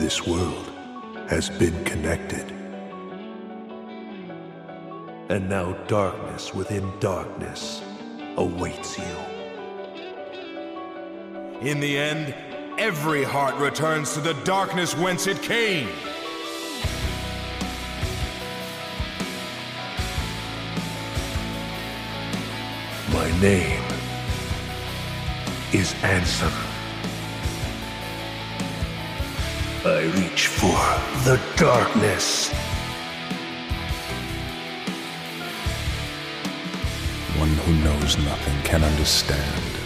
this world has been connected. And now darkness within darkness awaits you. In the end, every heart returns to the darkness whence it came. My name is Ansem. I reach for the darkness. One who knows nothing can understand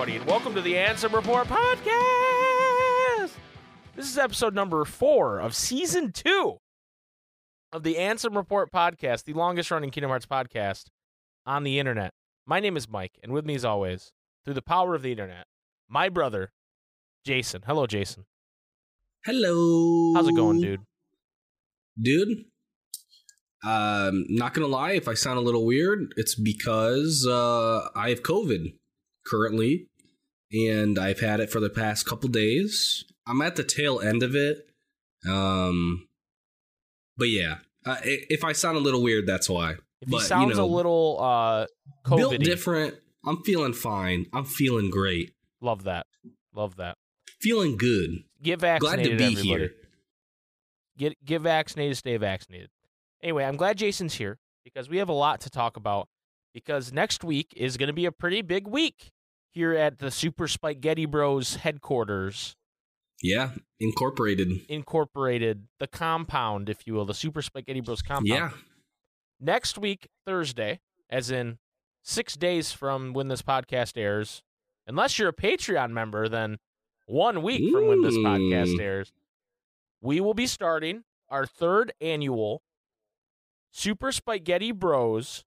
everybody, and welcome to the Ansem Report podcast. This is episode number four of season two of the Ansem Report podcast, the longest running Kingdom Hearts podcast on the internet. My name is Mike, and with me, as always, through the power of the internet, my brother, Jason. Hello, Jason. Hello. How's it going, dude? Dude, um, not gonna lie, if I sound a little weird, it's because uh, I have COVID currently, and I've had it for the past couple days. I'm at the tail end of it. Um, but yeah, uh, if I sound a little weird, that's why. If he But, you sounds know, a little uh, built COVID, different, I'm feeling fine. I'm feeling great. love that. Love that. Feeling good. Get vaccinated. Glad to be everybody. here. Get get vaccinated, stay vaccinated. Anyway, I'm glad Jason's here because we have a lot to talk about. Because next week is going to be a pretty big week here at the Super Spikeghetti Bros headquarters, Yeah, incorporated. incorporated the compound, if you will, the Super Spikeghetti Bros compound. Yeah, Next week, Thursday, as in six days from when this podcast airs, unless you're a Patreon member, then one week from when this podcast airs, we will be starting our third annual Super Spikeghetti Bros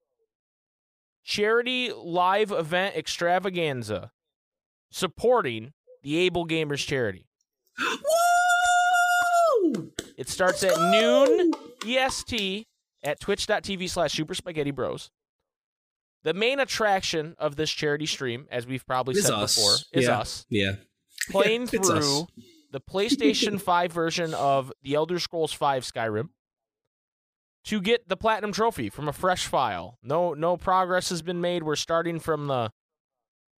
charity live event extravaganza supporting the Able Gamers charity. Woo! It starts at noon EST at twitch.tv slash super spikeghetti bros. The main attraction of this charity stream, as we've probably Is said us. before, is Yeah. us Yeah. playing It's us. through the PlayStation 5 version of The Elder Scrolls 5 Skyrim to get the platinum trophy from a fresh file. No no progress has been made. We're starting from the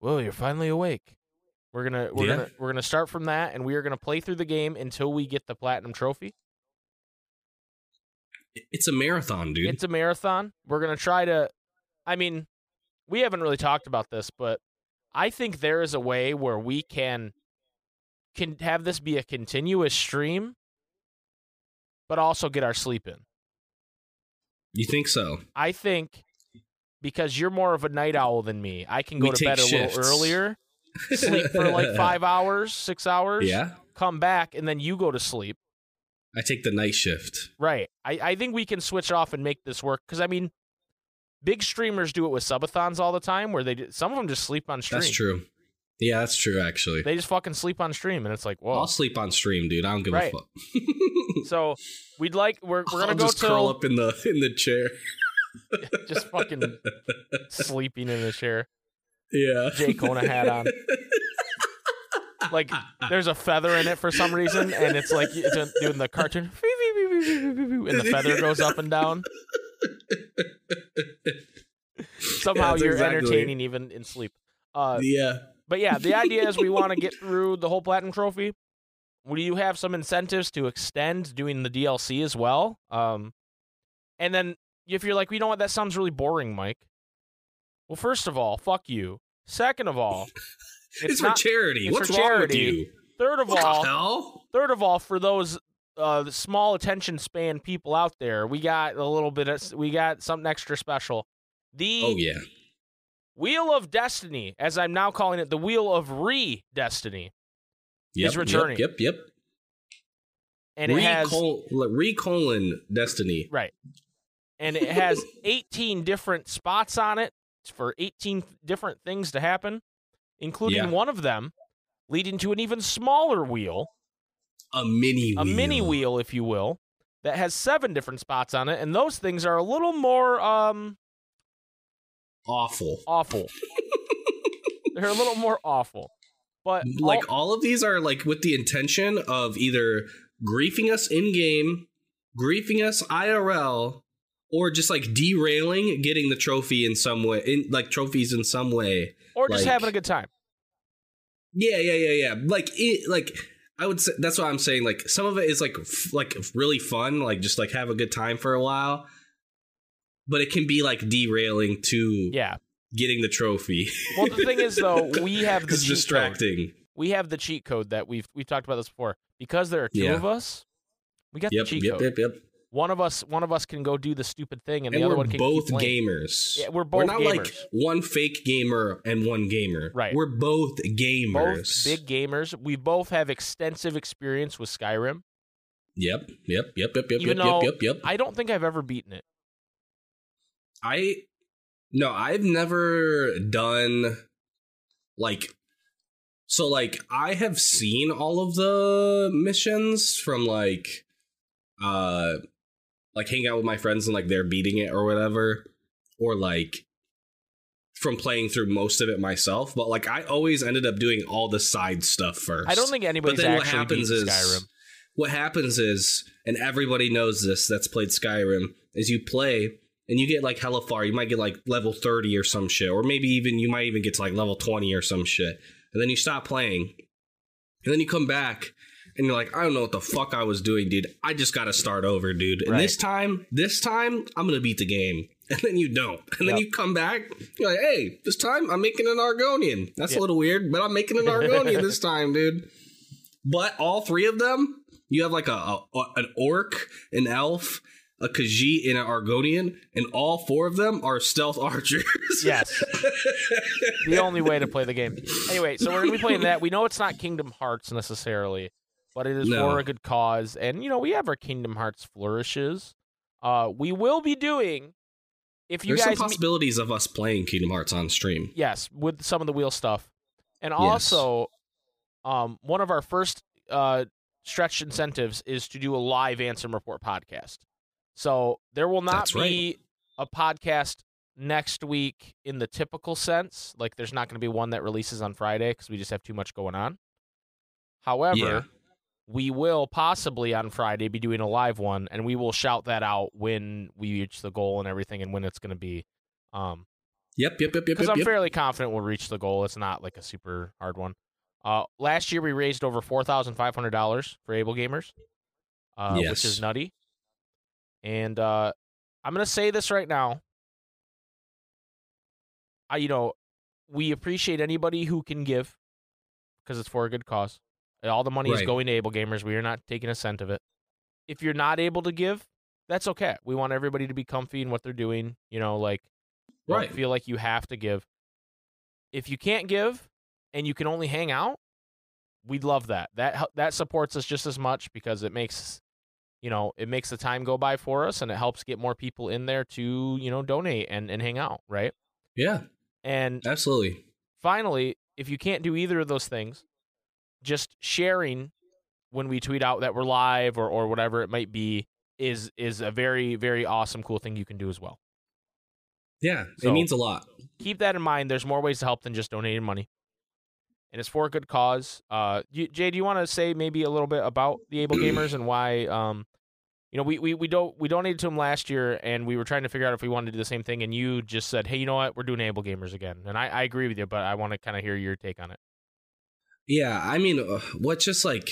Well, you're finally awake. We're going to we're Yeah. going to we're going to start from that and we are going to play through the game until we get the platinum trophy. It's a marathon, dude. It's a marathon. We're going to try to I mean, we haven't really talked about this, but I think there is a way where we can can have this be a continuous stream but also get our sleep in. You think so? I think because you're more of a night owl than me, I can go We to bed a shifts. little earlier, sleep for like 5 hours, 6 hours, Yeah. come back and then you go to sleep. I take the night shift. Right. I, I think we can switch off and make this work because I mean, big streamers do it with subathons all the time, where they do, some of them just sleep on stream. That's true. Yeah, that's true. Actually, They just fucking sleep on stream, and it's like, whoa. I'll sleep on stream, dude. I don't give Right. a fuck. So we'd like we're we're gonna I'll go just till curl up in the in the chair. just fucking sleeping in the chair, Yeah. Jay Kona hat on. Like there's a feather in it for some reason, and it's like it's doing the cartoon, and the feather goes up and down. Somehow that's you're exactly- entertaining even in sleep. Uh, yeah. But yeah, the idea is we want to get through the whole platinum trophy. Would you have some incentives to extend doing the DLC as well? Um, and then if you're like, you know what, that sounds really boring, Mike. Well, first of all, fuck you. Second of all, It's, not- for charity. it's What's for wrong with you? Third of What all, third of all, for those uh, small attention span people out there, we got a little bit of we got something extra special. The Oh yeah. Wheel of Destiny, as I'm now calling it, the Wheel of Re Destiny, Yep, is returning. Yep, yep. yep. and it has re colon destiny. right, and it has 18 different spots on it for 18 different things to happen, including Yeah. one of them leading to an even smaller wheel, A mini wheel. a mini wheel, if you will, that has seven different spots on it, and those things are a little more um Awful. awful. They're a little more awful, but Like all- all of these are like with the intention of either griefing us in game, griefing us IRL, or just like derailing getting the trophy in some way, in like trophies in some way. or just like- having a good time. Yeah, yeah, yeah, yeah. Like it, like I would say that's what I'm saying. Like some of it is like f- like really fun, like just like have a good time for a while. But it can be like derailing to Yeah. getting the trophy. Well, the thing is, though, we have the cheat code. distracting. We have the cheat code that we've we've talked about this before. Because there are two Yeah. of us, we got Yep, the cheat yep, code. yep, yep. One of us, one of us can go do the stupid thing, and, And the other one can both keep gamers. Yeah, we're both. We're not gamers. like one fake gamer and one gamer. Right. We're both gamers. Both big gamers. We both have extensive experience with Skyrim. Yep, yep, yep, yep, yep, Even yep, yep, yep, yep. I don't think I've ever beaten it. I no, I've never done like so like I have seen all of the missions from like uh like hang out with my friends and like they're beating it or whatever or like from playing through most of it myself but like I always ended up doing all the side stuff first. I don't think anybody's but then what happens is Skyrim. what happens is, and everybody knows this that's played Skyrim, is you play and you get like hella far. You might get like level 30 or some shit, or maybe even you might even get to like level 20 or some shit. And then you stop playing. And then you come back and you're like, I don't know what the fuck I was doing, dude. I just gotta start over, dude. And Right. this time, this time, I'm gonna beat the game. And then you don't. And then you come back, you're like, hey, this time I'm making an Argonian. That's Yeah. a little weird, but I'm making an Argonian this time, dude. But all three of them, you have like a, a an orc, an elf, a Khajiit, and an Argonian, and all four of them are stealth archers. Yes. the only way to play the game. Anyway, so we're gonna be playing that. We know it's not Kingdom Hearts necessarily, but it is No. for a good cause. And you know, we have our Kingdom Hearts flourishes. Uh, we will be doing if you There's guys some me- possibilities of us playing Kingdom Hearts on stream. yes with some of the wheel stuff, and also, um, one of our first uh stretch incentives is to do a live Ansem Report podcast. So there will not That's be a podcast next week in the typical sense. Like there's not going to be one that releases on Friday because we just have too much going on. However, Yeah. we will possibly on Friday be doing a live one, and we will shout that out when we reach the goal and everything, and when it's going to be. Um, Yep, yep, yep, yep, because yep. I'm yep. fairly confident we'll reach the goal. It's not like a super hard one. Uh, last year we raised over four thousand five hundred dollars for Able Gamers, uh, which is nutty. And uh, I'm gonna say this right now. I, you know, we appreciate anybody who can give because it's for a good cause. All the money is going to Able Gamers. We are not taking a cent of it. If you're not able to give, that's okay. We want everybody to be comfy in what they're doing. You know, like Right. feel like you have to give. If you can't give and you can only hang out, we'd love that. That that supports us just as much because it makes you know, it makes the time go by for us and it helps get more people in there to, you know, donate and, and hang out, right? Yeah, And absolutely. finally, if you can't do either of those things, just sharing when we tweet out that we're live or, or whatever it might be is is a very, very awesome, cool thing you can do as well. Yeah, So- it means a lot. keep that in mind. There's more ways to help than just donating money, and it's for a good cause. Uh, you, Jay, do you want to say maybe a little bit about the Able Gamers and why? Um, you know, we, we we don't we donated to them last year, and we were trying to figure out if we wanted to do the same thing. And you just said, "Hey, you know what? We're doing Able Gamers again." And I, I agree with you, but I want to kind of hear your take on it. Yeah, I mean, uh, what just like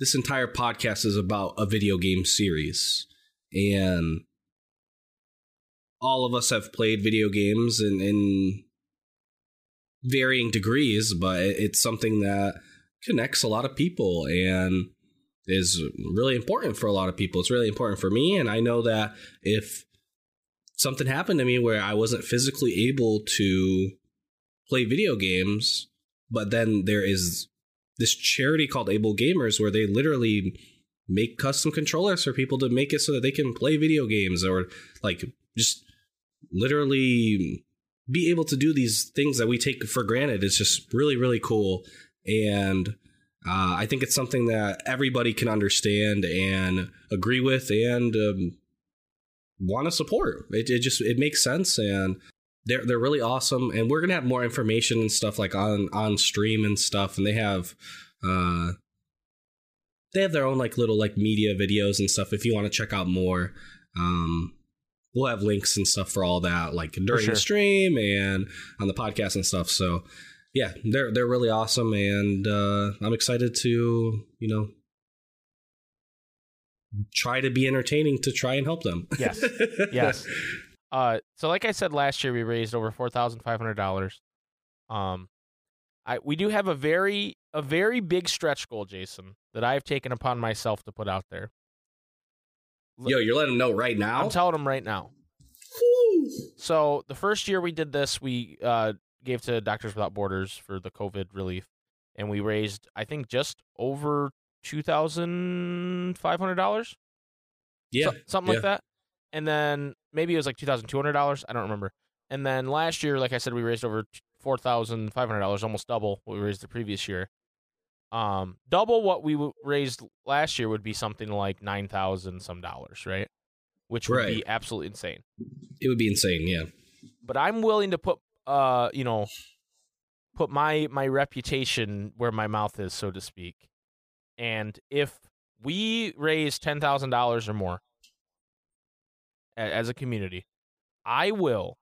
this entire podcast is about a video game series, and all of us have played video games and in varying degrees, but it's something that connects a lot of people and is really important for a lot of people. It's really important for me, and I know that if something happened to me where I wasn't physically able to play video games, but then there is this charity called Able Gamers where they literally make custom controllers for people to make it so that they can play video games or like just literally be able to do these things that we take for granted. is just really, really cool. And uh, I think it's something that everybody can understand and agree with and um, want to support. It, it just it makes sense and they're they're really awesome. And we're gonna have more information and stuff like on on stream and stuff. And they have uh, they have their own like little like media videos and stuff. If you want to check out more, um, we'll have links and stuff for all that, like during sure. the stream and on the podcast and stuff. So yeah, they're they're really awesome, and uh, I'm excited to you know try to be entertaining to try and help them. Yes. Yes. Uh, so like I said last year, we raised over four thousand five hundred dollars. Um, I we do have a very a very big stretch goal, Jason, that I've taken upon myself to put out there. Yo, you're letting them know right now. I'm telling them right now. So the first year we did this, we uh, gave to Doctors Without Borders for the COVID relief, and we raised I think just over two thousand five hundred dollars. yeah, So- something yeah. like that. And then maybe it was like two thousand two hundred dollars. I don't remember. And then last year, like I said, we raised over four thousand five hundred dollars, almost double what we raised the previous year. Um, double what we w- raised last year would be something like nine thousand some dollars, right? Which would be absolutely insane. It would be insane. Yeah, But I'm willing to put, uh, you know, put my my reputation where my mouth is, so to speak. And if we raise ten thousand dollars or more a- as a community, I will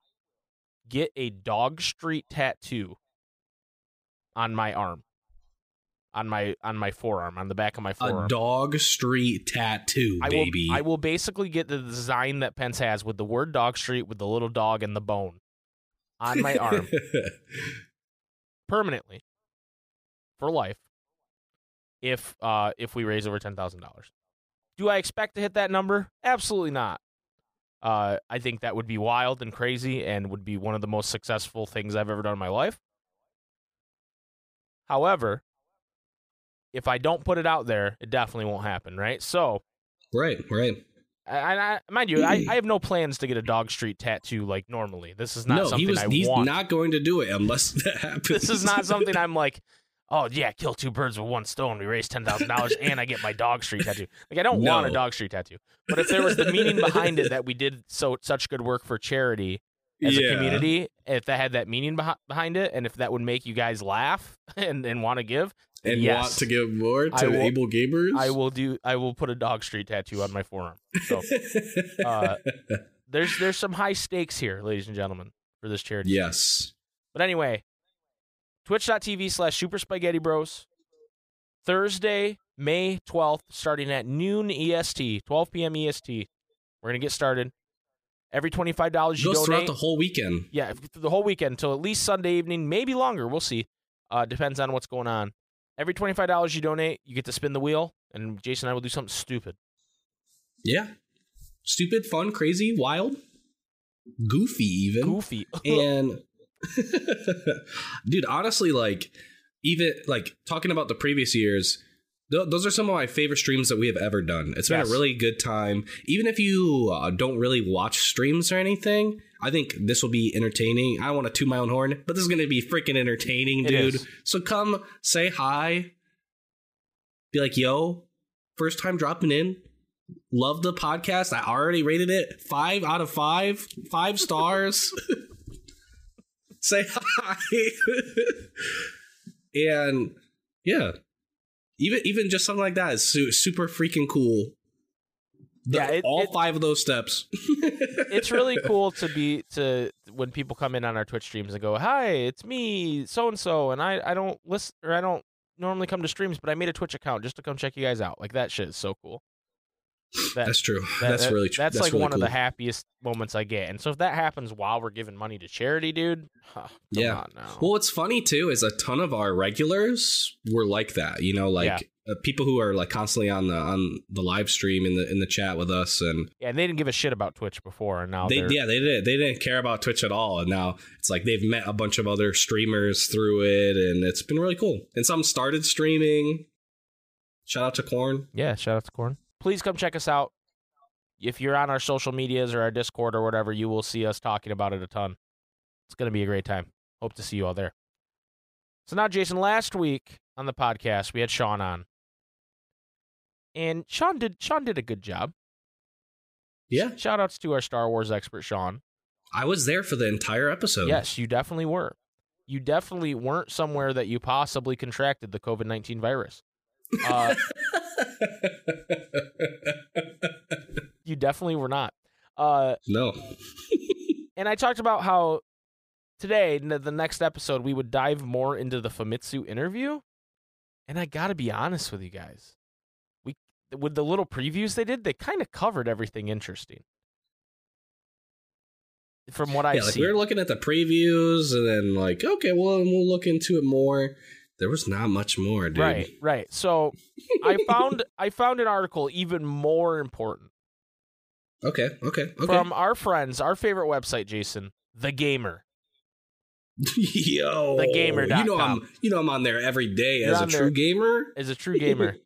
get a dog street tattoo on my arm, on my on my forearm, on the back of my forearm. a dog street tattoo, I baby. will I will basically get the design that Pence has with the word dog street with the little dog and the bone on my arm permanently for life if uh if we raise over ten thousand dollars. Do I expect to hit that number? Absolutely not. Uh, I think that would be wild and crazy and would be one of the most successful things I've ever done in my life. However, if I don't put it out there, it definitely won't happen, right? So, right, right. I, I, mind you, I, mm. I have no plans to get a dog street tattoo like normally. This is not no, something he was. I he's want. not going to do it unless that happens. this is not something I'm like, oh yeah, kill two birds with one stone. We raise ten thousand dollars and I get my dog street tattoo. Like I don't want a dog street tattoo. But if there was the meaning behind it that we did so such good work for charity as Yeah. a community, if that had that meaning behind it, and if that would make you guys laugh and, and want to give, and yes. want to give more to will- able gamers. I will do. I will put a dog street tattoo on my forearm. So uh, there's there's some high stakes here, ladies and gentlemen, for this charity. yes. But anyway, twitch.tv slash super spikeghetti bros. Thursday, May 12th, starting at noon EST, 12 p.m. EST. We're going to get started. Every $25 you Goes donate. throughout the whole weekend. yeah, the whole weekend until at least Sunday evening, maybe longer. We'll see. Uh, depends on what's going on. Every $25 you donate, you get to spin the wheel, and Jason and I will do something stupid. Yeah. Stupid, fun, crazy, wild, goofy, even. Goofy. and dude honestly like even like talking about the previous years th- those are some of my favorite streams that we have ever done It's been Yes. a really good time even if you uh, don't really watch streams or anything i think this will be entertaining. I want to toot my own horn but this is going to be freaking entertaining dude. so come say hi. Be like yo first time dropping in. Love the podcast. I already rated it five out of five five stars. Say hi. And yeah. Even even just something like that is su- super freaking cool The- Yeah, it- all it- five of those steps it's really cool to be to when people come in on our Twitch streams and go, "Hi, it's me, so and so," and I I don't listen or I don't normally come to streams, but I made a Twitch account just to come check you guys out. Like that shit is so cool. That, That's true. that- that's that- really true. That's, like really one of the happiest moments I get. And so if that happens while we're giving money to charity, dude, huh, Yeah. Well, what's funny too is a ton of our regulars were like that. You know, like uh, people who are like constantly on the on the live stream in the in the chat with us, and yeah, and they didn't give a shit about Twitch before, and now they they're yeah they did they didn't care about Twitch at all, and now it's like they've met a bunch of other streamers through it, and it's been really cool. And some started streaming. Shout out to Corn. Yeah, shout out to Corn. Please come check us out. If you're on our social medias or our Discord or whatever, you will see us talking about it a ton. It's going to be a great time. Hope to see you all there. So now, Jason, last week on the podcast, we had Sean on. And Sean did Sean did a good job. Yeah, Shout outs to our Star Wars expert, Sean. I was there for the entire episode. Yes, you definitely were. You definitely weren't somewhere that you possibly contracted the COVID 19 virus. Uh, you definitely were not. Uh, no. and I talked about how today, the next episode, we would dive more into the Famitsu interview. And I got to be honest with you guys. With the little previews they did, they kind of covered everything interesting. From what I've yeah, like seen. we were looking at the previews, and then like, okay, well, we'll look into it more. There was not much more, dude. Right, right. So I found I found an article even more important Okay. Okay. Okay. from our friends, our favorite website, Jason, The Gamer. Yo, Thegamer.com. You know I'm you know I'm on there every day You're as a true gamer. As a true gamer.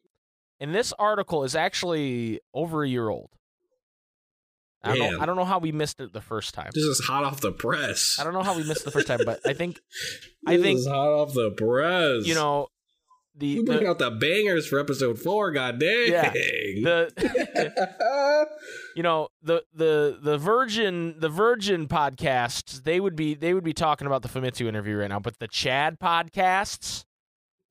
And this article is actually over a year old. I don't, know, I don't know how we missed it the first time. This is hot off the press. I don't know how we missed it the first time, but I think I think is hot off the press. you know the you bring the, out the bangers for episode four. God dang. Yeah. the you know the the the Virgin the Virgin podcasts they would be they would be talking about the Famitsu interview right now, but the Chad podcasts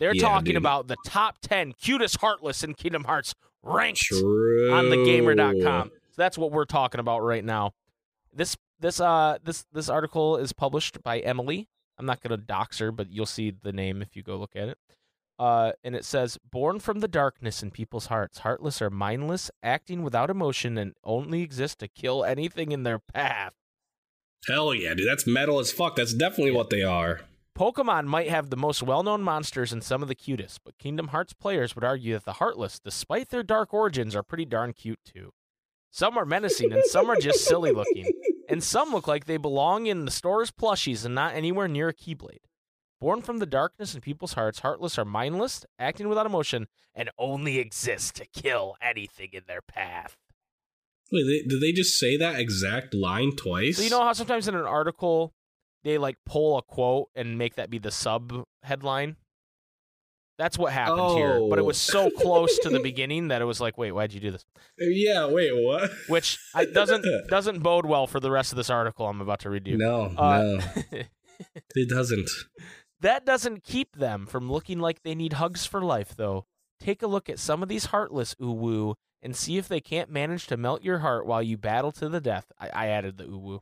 they're Yeah, talking dude. about the top ten cutest heartless in Kingdom Hearts ranked True. on thegamer.com. So that's what we're talking about right now. This this uh this this article is published by Emily. I'm not going to dox her, but you'll see the name if you go look at it. Uh, and it says, "Born from the darkness in people's hearts, heartless are mindless, acting without emotion, and only exist to kill anything in their path." Hell yeah, dude. That's metal as fuck. That's definitely what they are. Pokemon might have the most well-known monsters and some of the cutest, but Kingdom Hearts players would argue that the Heartless, despite their dark origins, are pretty darn cute too. Some are menacing and some are just silly looking, and some look like they belong in the store's plushies and not anywhere near a Keyblade. Born from the darkness in people's hearts, Heartless are mindless, acting without emotion, and only exist to kill anything in their path. Wait, they, did they just say that exact line twice? So you know how sometimes in an article they like pull a quote and make that be the sub headline? That's what happened here. But it was so close to the beginning that it was like, wait, why'd you do this? Yeah. Wait. What? Which I, doesn't doesn't bode well for the rest of this article I'm about to read you. No. Uh, no. It doesn't. that doesn't keep them from looking like they need hugs for life, though. Take a look at some of these heartless uwu and see if they can't manage to melt your heart while you battle to the death. I, I added the uwu.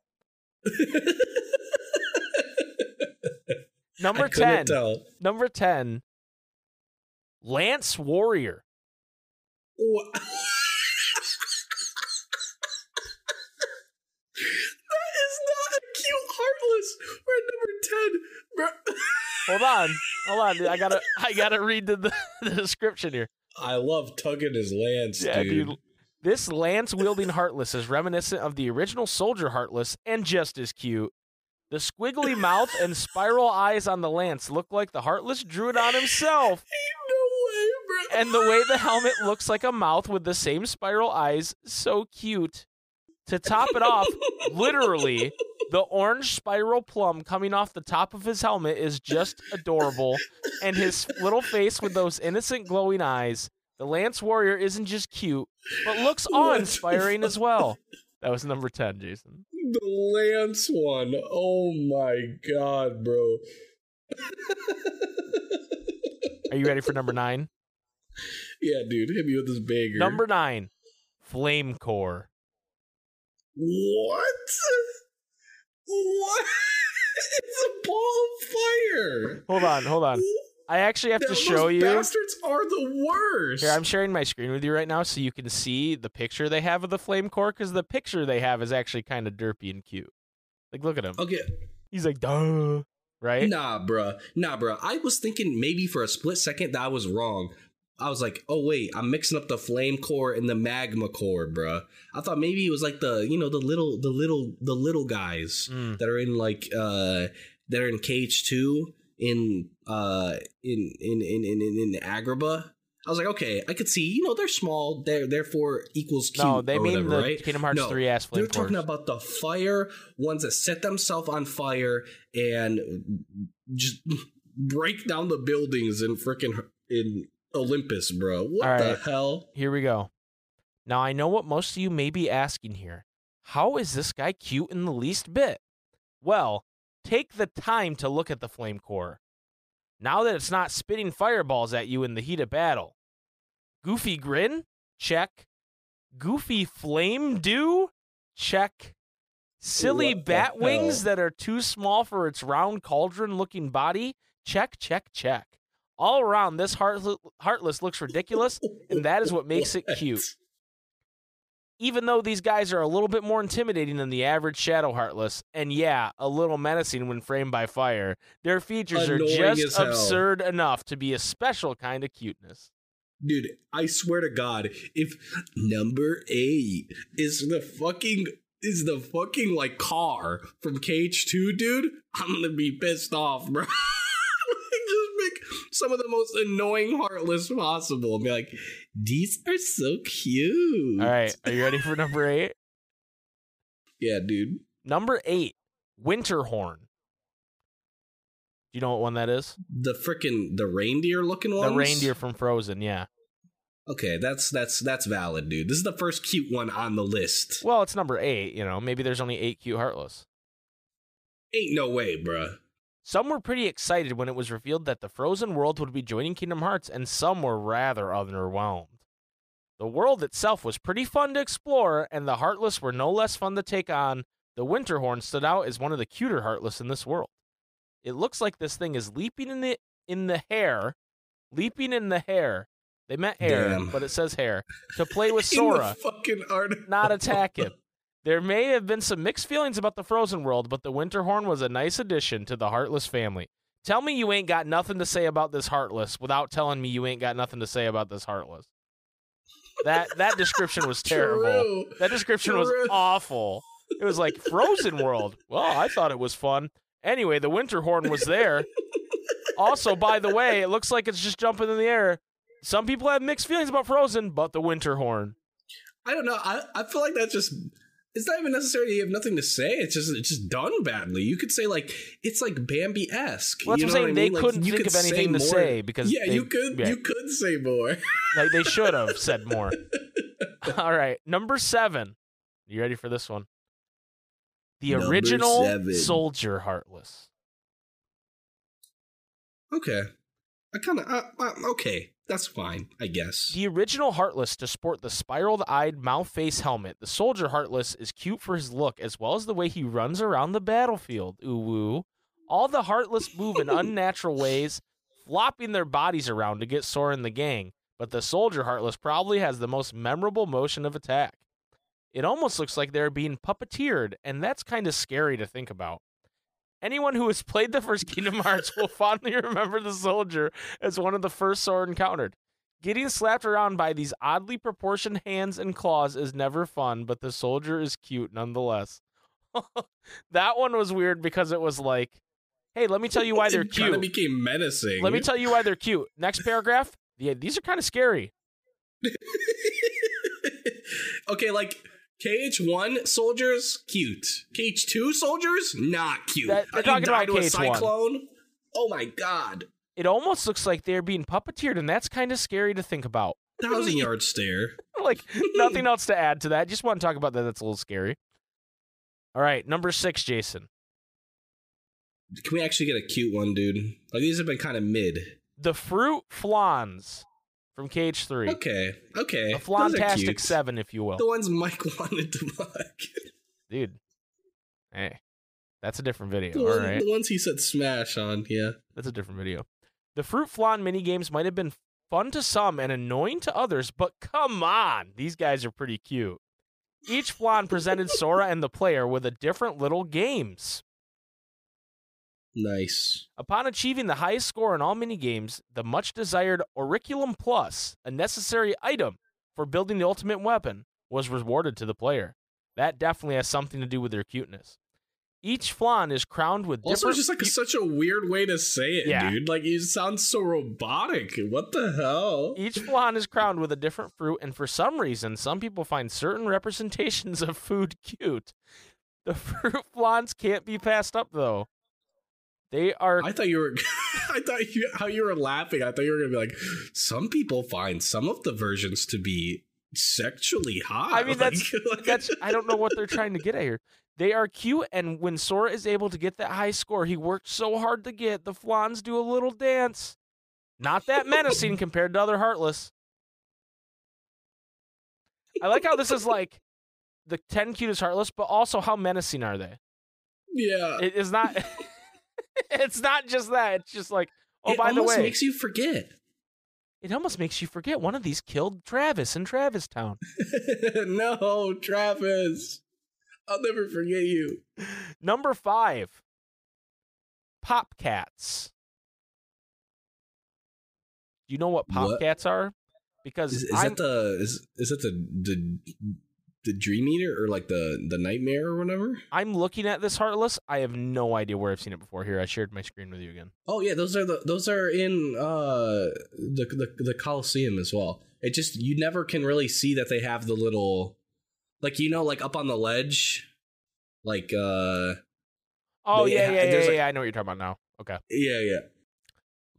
Number I 10. Tell. Number 10, Lance Warrior. What? that is not a cute heartless. We're at number ten, bro. Hold on. Hold on. I gotta I gotta read the, the, the description here. I love tugging his lance, Yeah, dude. dude. This lance wielding Heartless is reminiscent of the original Soldier Heartless and just as cute. The squiggly mouth and spiral eyes on the lance look like the Heartless drew it on himself. No way. And the way the helmet looks like a mouth with the same spiral eyes, so cute. To top it off, literally, the orange spiral plum coming off the top of his helmet is just adorable. And his little face with those innocent glowing eyes. The Lance Warrior isn't just cute, but looks awe inspiring as well. That was number 10, Jason. The lance one. Oh my god, bro. Are you ready for number 9? yeah, dude, hit me with this banger. Number 9, Flame Core. What? What? it's a ball of fire. Hold on, hold on. I actually have to show you. Bastards are the worst. Here, I'm sharing my screen with you right now so you can see the picture they have of the flame core because the picture they have is actually kind of derpy and cute. Like, look at him. okay. He's like, duh. Right? Nah, bruh. Nah, bruh. I was thinking maybe for a split second that I was wrong. I was like, oh wait, I'm mixing up the flame core and the magma core, bruh. I thought maybe it was like the you know the little the little the little guys Mm. that are in like uh that are in KH two in uh in in in in in, in Agrabah. I was like, okay, I could see, you know, they're small, they're therefore equals cute. No, they mean whatever, the right? Kingdom Hearts No, 3 ass They're talking about the fire ones that set themselves on fire and just break down the buildings in freaking in Olympus, bro. What All the hell? Here we go. Now, I know what most of you may be asking here. How is this guy cute in the least bit? Well, take the time to look at the flame core. Now that it's not spitting fireballs at you in the heat of battle. Goofy grin? Check. Goofy flame do? Check. Silly What bat wings hell? that are too small for its round cauldron looking body? Check, check, check. All around, this heartless, heartless looks ridiculous, and that is what makes it cute. even though these guys are a little bit more intimidating than the average Shadow Heartless, and yeah, a little menacing when framed by fire, their features Annoying are just absurd enough to be a special kind of cuteness. Dude, I swear to God, if number eight is the fucking is the fucking like car from KH2, dude, I'm gonna be pissed off, bro. Some of the most annoying heartless possible and be like, these are so cute. All right, are you ready for number eight? Yeah, dude. Number eight, Winterhorn. Do you know what one that is? The freaking the reindeer looking one. The reindeer from Frozen, yeah. Okay, that's that's that's valid, dude. This is the first cute one on the list. Well, it's number eight, you know, maybe there's only eight cute Heartless. Ain't no way, bruh. Some were pretty excited when it was revealed that the Frozen world would be joining Kingdom Hearts, and some were rather underwhelmed. The world itself was pretty fun to explore, and the Heartless were no less fun to take on. The Winterhorn stood out as one of the cuter Heartless in this world. It looks like this thing is leaping in the in the hair, leaping in the hair. They meant hair, Damn. but it says hair to play with Sora fucking not attack him. There may have been some mixed feelings about the Frozen world, but the Winterhorn was a nice addition to the Heartless family. Tell me you ain't got nothing to say about this Heartless without telling me you ain't got nothing to say about this Heartless. That that description was terrible. True. That description was awful. It was like Frozen World. Well, I thought it was fun. Anyway, the Winterhorn was there. Also, by the way, it looks like it's just jumping in the air. Some people have mixed feelings about Frozen, but the Winterhorn. I don't know. I, I feel like that's just it's not even necessarily you have nothing to say. It's just it's just done badly. You could say like it's like Bambi esque. Well, that's you what I'm saying. I They mean? Like, couldn't you think could of anything to say because yeah, they- you could yeah. you could say more. Like they should have said more. All right, number seven. You ready for this one? The Number original seven. Soldier Heartless. okay, I kind of okay. That's fine, I guess. The original Heartless to sport the spiraled eyed mouth face helmet. The Soldier Heartless is cute for his look as well as the way he runs around the battlefield. Ooh woo. All the Heartless move in unnatural ways, flopping their bodies around to get Sora and the gang. But the Soldier Heartless probably has the most memorable motion of attack. It almost looks like they're being puppeteered, and that's kind of scary to think about. Anyone who has played the first Kingdom Hearts will fondly remember the soldier as one of the first Sora encountered. Getting slapped around by these oddly proportioned hands and claws is never fun, but the soldier is cute nonetheless. that one was weird because it was like, hey, let me tell you why they're it cute. became menacing. Let me tell you why they're cute. Next paragraph. Yeah, these are kind of scary. okay, like KH1 soldiers, cute. KH2 soldiers, not cute. That- they're talking about to a KH1. cyclone. Oh my god. It almost looks like they're being puppeteered, and that's kind of scary to think about. Thousand yard stare. like nothing else to add to that. Just want to talk about that. That's a little scary. All right, number six, Jason. Can we actually get a cute one, dude? Like these have been kind of mid. The fruit flans from KH3. Okay, okay. A Those are flantastic cute. seven, if you will. The ones Mike wanted to like. Dude. Hey. That's a different video. The, one- right. the ones he said smash on, yeah. That's a different video. The fruit flan minigames might have been fun to some and annoying to others, but come on, these guys are pretty cute. Each flan presented Sora and the player with a different little games. Nice. Upon achieving the highest score in all minigames, the much desired Orichalcum Plus, a necessary item for building the ultimate weapon, was rewarded to the player. That definitely has something to do with their cuteness. Each flan is crowned with Also, just like cu- such a weird way to say it, Yeah. dude. Like you sound so robotic. What the hell? Each flan is crowned with a different fruit, and for some reason, some people find certain representations of food cute. The fruit flans can't be passed up, though. They are. I thought you were. I thought you how you were laughing. I thought you were gonna be like, some people find some of the versions to be sexually hot. I mean, that's Like- that's. I don't know what they're trying to get at here. They are cute, and when Sora is able to get that high score he worked so hard to get, the flans do a little dance. Not that menacing compared to other Heartless. I like how this is like the ten cutest Heartless, but also how menacing are they? yeah. It is not. It's not just that. It's just like, oh, it by the almost way, makes you forget. it almost makes you forget one of these killed Travis in Travis Town. no, Travis. I'll never forget you. Number five, Pop Cats. Do you know what Pop What? Cats are? Because Is, is that the is is that the the the Dream Eater or like the the Nightmare or whatever? I'm looking at this Heartless. I have no idea where I've seen it before. Here, I shared my screen with you again. Oh yeah, those are the those are in uh the the the Coliseum as well. It just you never can really see that they have the little like you know like up on the ledge like uh Oh yeah, ha- yeah, yeah, yeah, like- yeah. I know what you're talking about now. Okay. yeah yeah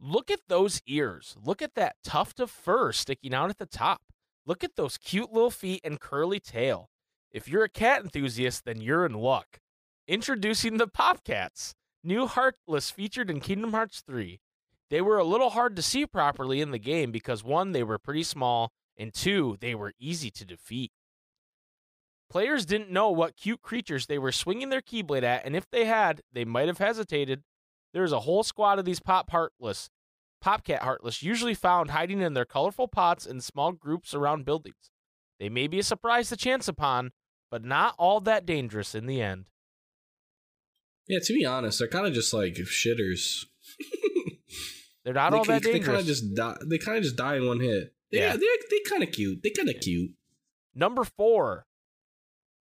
Look at those ears. Look at that tuft of fur sticking out at the top. Look at those cute little feet and curly tail. If you're a cat enthusiast, then you're in luck. Introducing the Pop Cats, new Heartless featured in Kingdom Hearts 3. They were a little hard to see properly in the game because one, they were pretty small, and two, they were easy to defeat. Players didn't know what cute creatures they were swinging their Keyblade at, and if they had, they might have hesitated. There's a whole squad of these Pop Heartless, Popcat Heartless, usually found hiding in their colorful pots in small groups around buildings. They may be a surprise to chance upon, but not all that dangerous in the end. yeah. To be honest, they're kind of just like shitters. They're not they all that They dangerous. kind of just die. They kind of just die in one hit. Yeah. Yeah, they're they kind of cute. They kind of cute. Number four,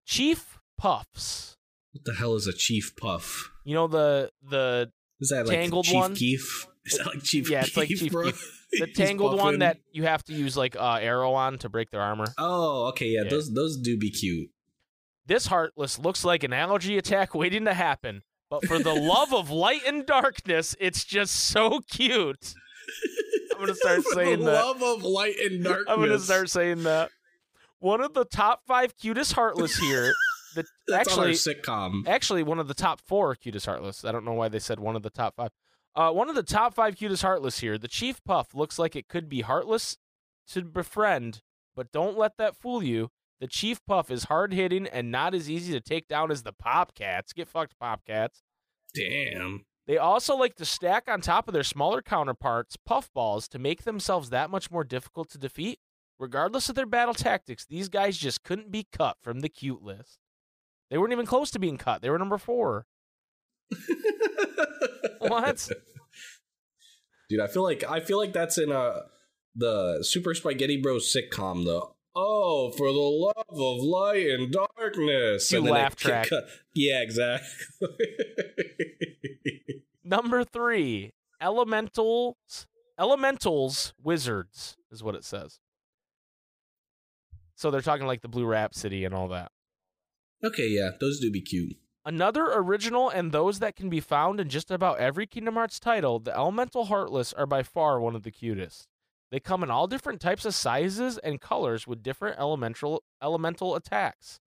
Chief Puffs. What the hell is a chief puff? You know the the Is that like Tangled Chief one? Keef? Is that like Chief? Yeah, it's like Chief bro? Keef. the tangled one that you have to use like uh, arrow on to break their armor. Oh, okay, yeah, Yeah. those those do be cute. This Heartless looks like an allergy attack waiting to happen. But for the love of light and darkness, it's just so cute. I'm gonna start For saying the that. love of light and darkness. I'm gonna start saying that. One of the top five cutest Heartless here. The, That's actually, sitcom. actually, one of the top four cutest Heartless. I don't know why they said one of the top five. Uh, one of the top five cutest Heartless here. The Chief Puff looks like it could be Heartless to befriend, but don't let that fool you. The Chief Puff is hard hitting and not as easy to take down as the Popcats. Get fucked, Popcats. Damn. They also like to stack on top of their smaller counterparts, puffballs, to make themselves that much more difficult to defeat. Regardless of their battle tactics, these guys just couldn't be cut from the cute list. They weren't even close to being cut. They were number four. What? Dude, I feel like I feel like that's in a the Super Spikeghetti Bros sitcom though. Oh, for the love of light and darkness. Cue And laugh track. cut- Yeah, exactly. Number three, Elementals. Elementals Wizards is what it says. So they're talking like the Blue Rhapsody and all that. okay, yeah, those do be cute. Another original and those that can be found in just about every Kingdom Hearts title, the Elemental Heartless are by far one of the cutest. They come in all different types of sizes and colors with different elemental elemental attacks.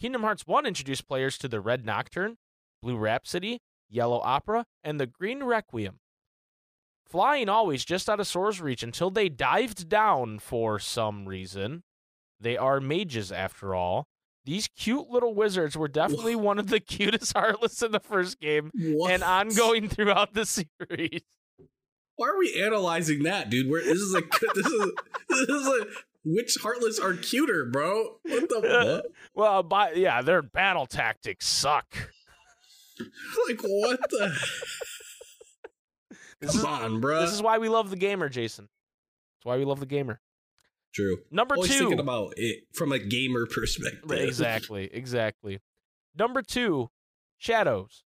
Kingdom Hearts 1 introduced players to the Red Nocturne, Blue Rhapsody, Yellow Opera, and the Green Requiem. Flying always just out of Sora's reach until they dived down for some reason. They are mages after all. These cute little wizards were definitely one of the cutest Heartless in the first game What? and ongoing throughout the series. Why are we analyzing that, dude? Where this is a this is this is a which heartless are cuter, bro? What the uh, fuck? Well, by, yeah, their battle tactics suck. Like what the? This Come is, on, bro. this is why we love the gamer, Jason. That's why we love the gamer. True. Number Always two. thinking about it from a gamer perspective. Exactly, exactly. Number two, Shadows.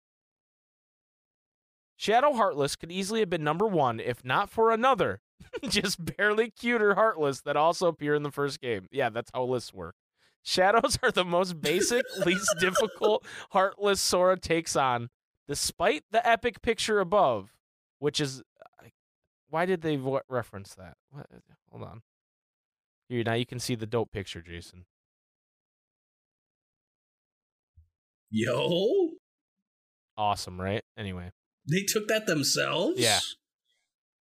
Shadow Heartless could easily have been number one if not for another, just barely cuter Heartless that also appear in the first game. Yeah, that's how lists work. Shadows are the most basic, least difficult Heartless Sora takes on, despite the epic picture above, which is. Why did they vo- reference that? What? Hold on. Here, now you can see the dope picture, Jason. Yo, Awesome, right? Anyway. they took that themselves. Yeah.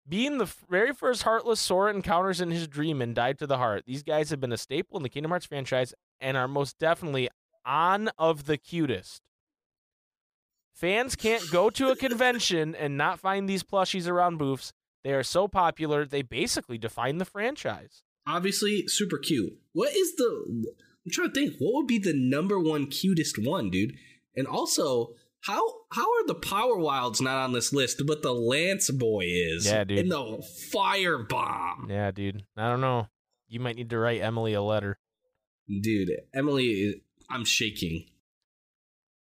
Being the very first Heartless Sora encounters in his dream and died to the heart, these guys have been a staple in the Kingdom Hearts franchise and are most definitely on of the cutest. Fans can't go to a convention and not find these plushies around booths. They are so popular, they basically define the franchise. Obviously, super cute. What is the? I'm trying to think. What would be the number one cutest one, dude? And also, how how are the Power Wilds not on this list, but the Lance Boy is? Yeah, dude. And the Fire Bomb, Yeah, dude. I don't know. You might need to write Emily a letter. dude. Emily, I'm shaking.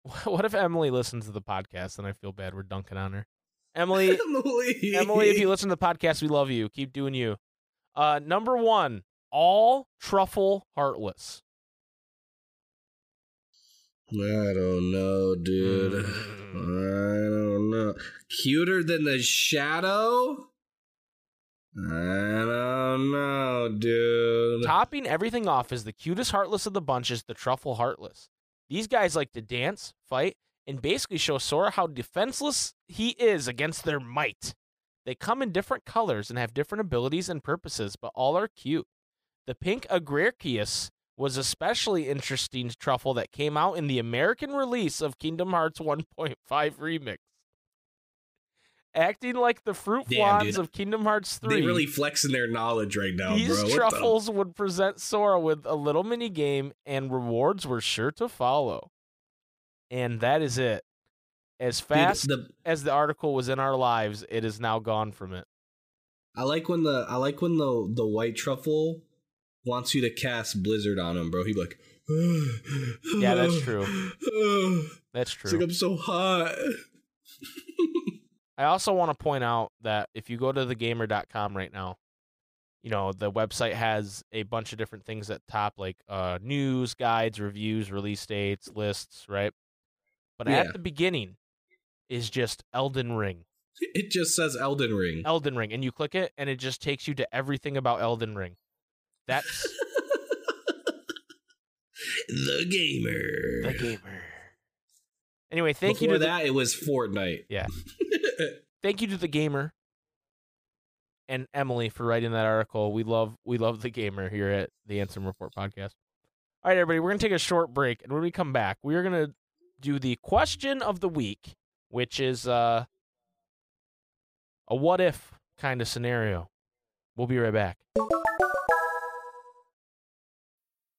What if Emily listens to the podcast and I feel bad we're dunking on her? Emily, Emily, Emily, if you listen to the podcast, we love you. Keep doing you. Uh, number one, all truffle heartless. I don't know, dude. Mm. I don't know. Cuter than the shadow? I don't know, dude. Topping everything off is the cutest heartless of the bunch is the truffle heartless. These guys like to dance, fight, and basically show Sora how defenseless he is against their might. They come in different colors and have different abilities and purposes, but all are cute. The pink Agaricus was especially interesting truffle that came out in the American release of Kingdom Hearts 1.5 Remix. Acting like the fruit dude. of Kingdom Hearts 3. They really flexing their knowledge right now, These bro. What the- truffles would present Sora with a little mini game, and rewards were sure to follow. And that is it. As Dude, fast the, as the article was in our lives, it is now gone from it. I like when the I like when the the white truffle wants you to cast Blizzard on him, bro. He'd be like, Yeah, that's true. That's It's like true. I'm so hot. I also want to point out that if you go to thegamer.com right now, you know, the website has a bunch of different things at top, like uh, news, guides, reviews, release dates, lists, right? But Yeah. at the beginning is just Elden Ring. It just says Elden Ring. Elden Ring, and you click it, and it just takes you to everything about Elden Ring. That's the gamer. the gamer. Anyway, thank Before you to that, it was Fortnite. Yeah. thank you to the gamer and Emily for writing that article. We love we love the gamer here at the Ansem Report podcast. All right, everybody, we're gonna take a short break, and when we come back, we are gonna do the question of the week, which is uh, a what if kind of scenario. We'll be right back.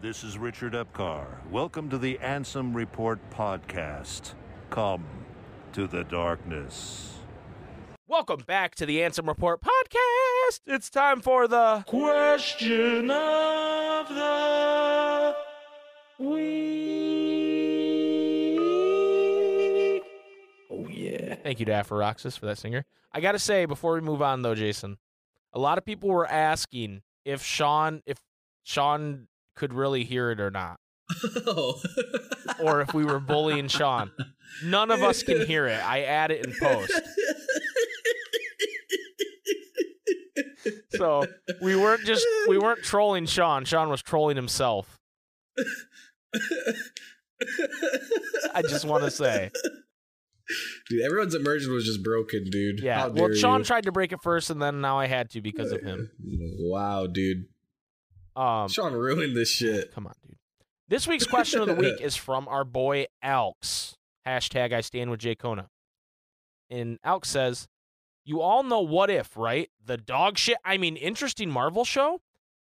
This is Richard Epcar. Welcome to the Ansem Report podcast. Come to the darkness. Welcome back to the Ansem Report podcast. It's time for the question of the week. Oh yeah. Thank you to Apharoxis for that singer. I got to say, before we move on, though, Jason, a lot of people were asking if Sean, if Sean could really hear it or not. Oh. or if we were bullying Sean. None of us can hear it. I add it in post. So we weren't just we weren't trolling Sean. Sean was trolling himself. I just want to say, Dude, everyone's immersion was just broken, dude. yeah. How Well, Sean you. tried to break it first, and then now I had to because of him. Wow, dude. Um, Sean ruined this shit. come on, dude. This week's question of the week is from our boy Alks. Hashtag I stand with Jay Kona. And Alks says, "You all know what if, right? The dog shit. I mean, interesting Marvel show.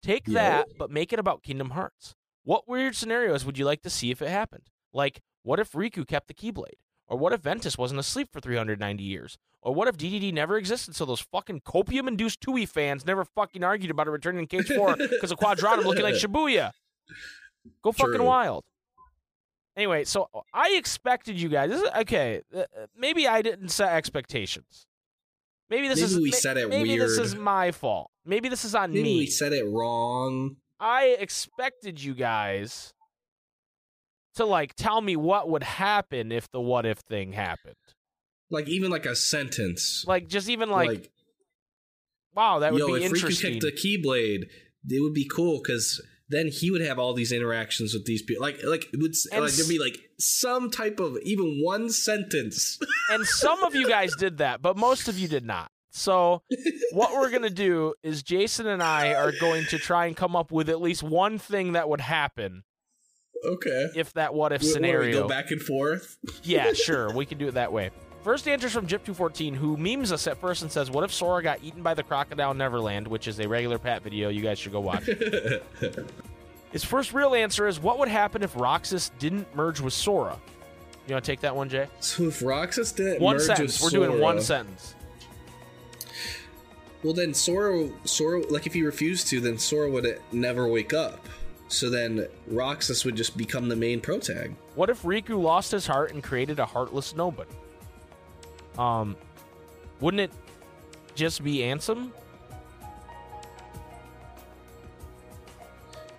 Take Yeah. that, but make it about Kingdom Hearts. What weird scenarios would you like to see if it happened? Like, what if Riku kept the Keyblade? Or what if Ventus wasn't asleep for 390 years? Or what if DDD never existed so those fucking copium-induced Tui fans never fucking argued about a return in KH4 because of Quadratum looking like Shibuya? Go fucking True. wild. Anyway, so I expected you guys. This is, okay, uh, uh, maybe I didn't set expectations. Maybe this Maybe is we ma- said it maybe this is my fault. Maybe this is on Maybe me. we said it wrong. I expected you guys to like tell me what would happen if the what if thing happened. Like even like a sentence. Like just even like, like wow, that would yo, be if interesting. Riku kicked the Keyblade, it would be cool because then he would have all these interactions with these people. Like, like it would And like there'd be like some type of even one sentence. and some of you guys did that, but most of you did not. So what we're gonna do is Jason and I are going to try and come up with at least one thing that would happen okay. if that what if what we scenario. go back and forth. Yeah, sure. We can do it that way. First answer's from Jip214, who memes us at first and says, What if Sora got eaten by the crocodile Neverland, which is a regular Pat video. You guys should go watch. His first real answer is, What would happen if Roxas didn't merge with Sora? You want to take that one, Jay? So if Roxas didn't One merge sentence. We're doing one sentence. Well, then Sora, Sora, like if he refused to, then Sora would never wake up. So then Roxas would just become the main pro tag. What if Riku lost his heart and created a heartless nobody? Um, wouldn't it just be Ansem?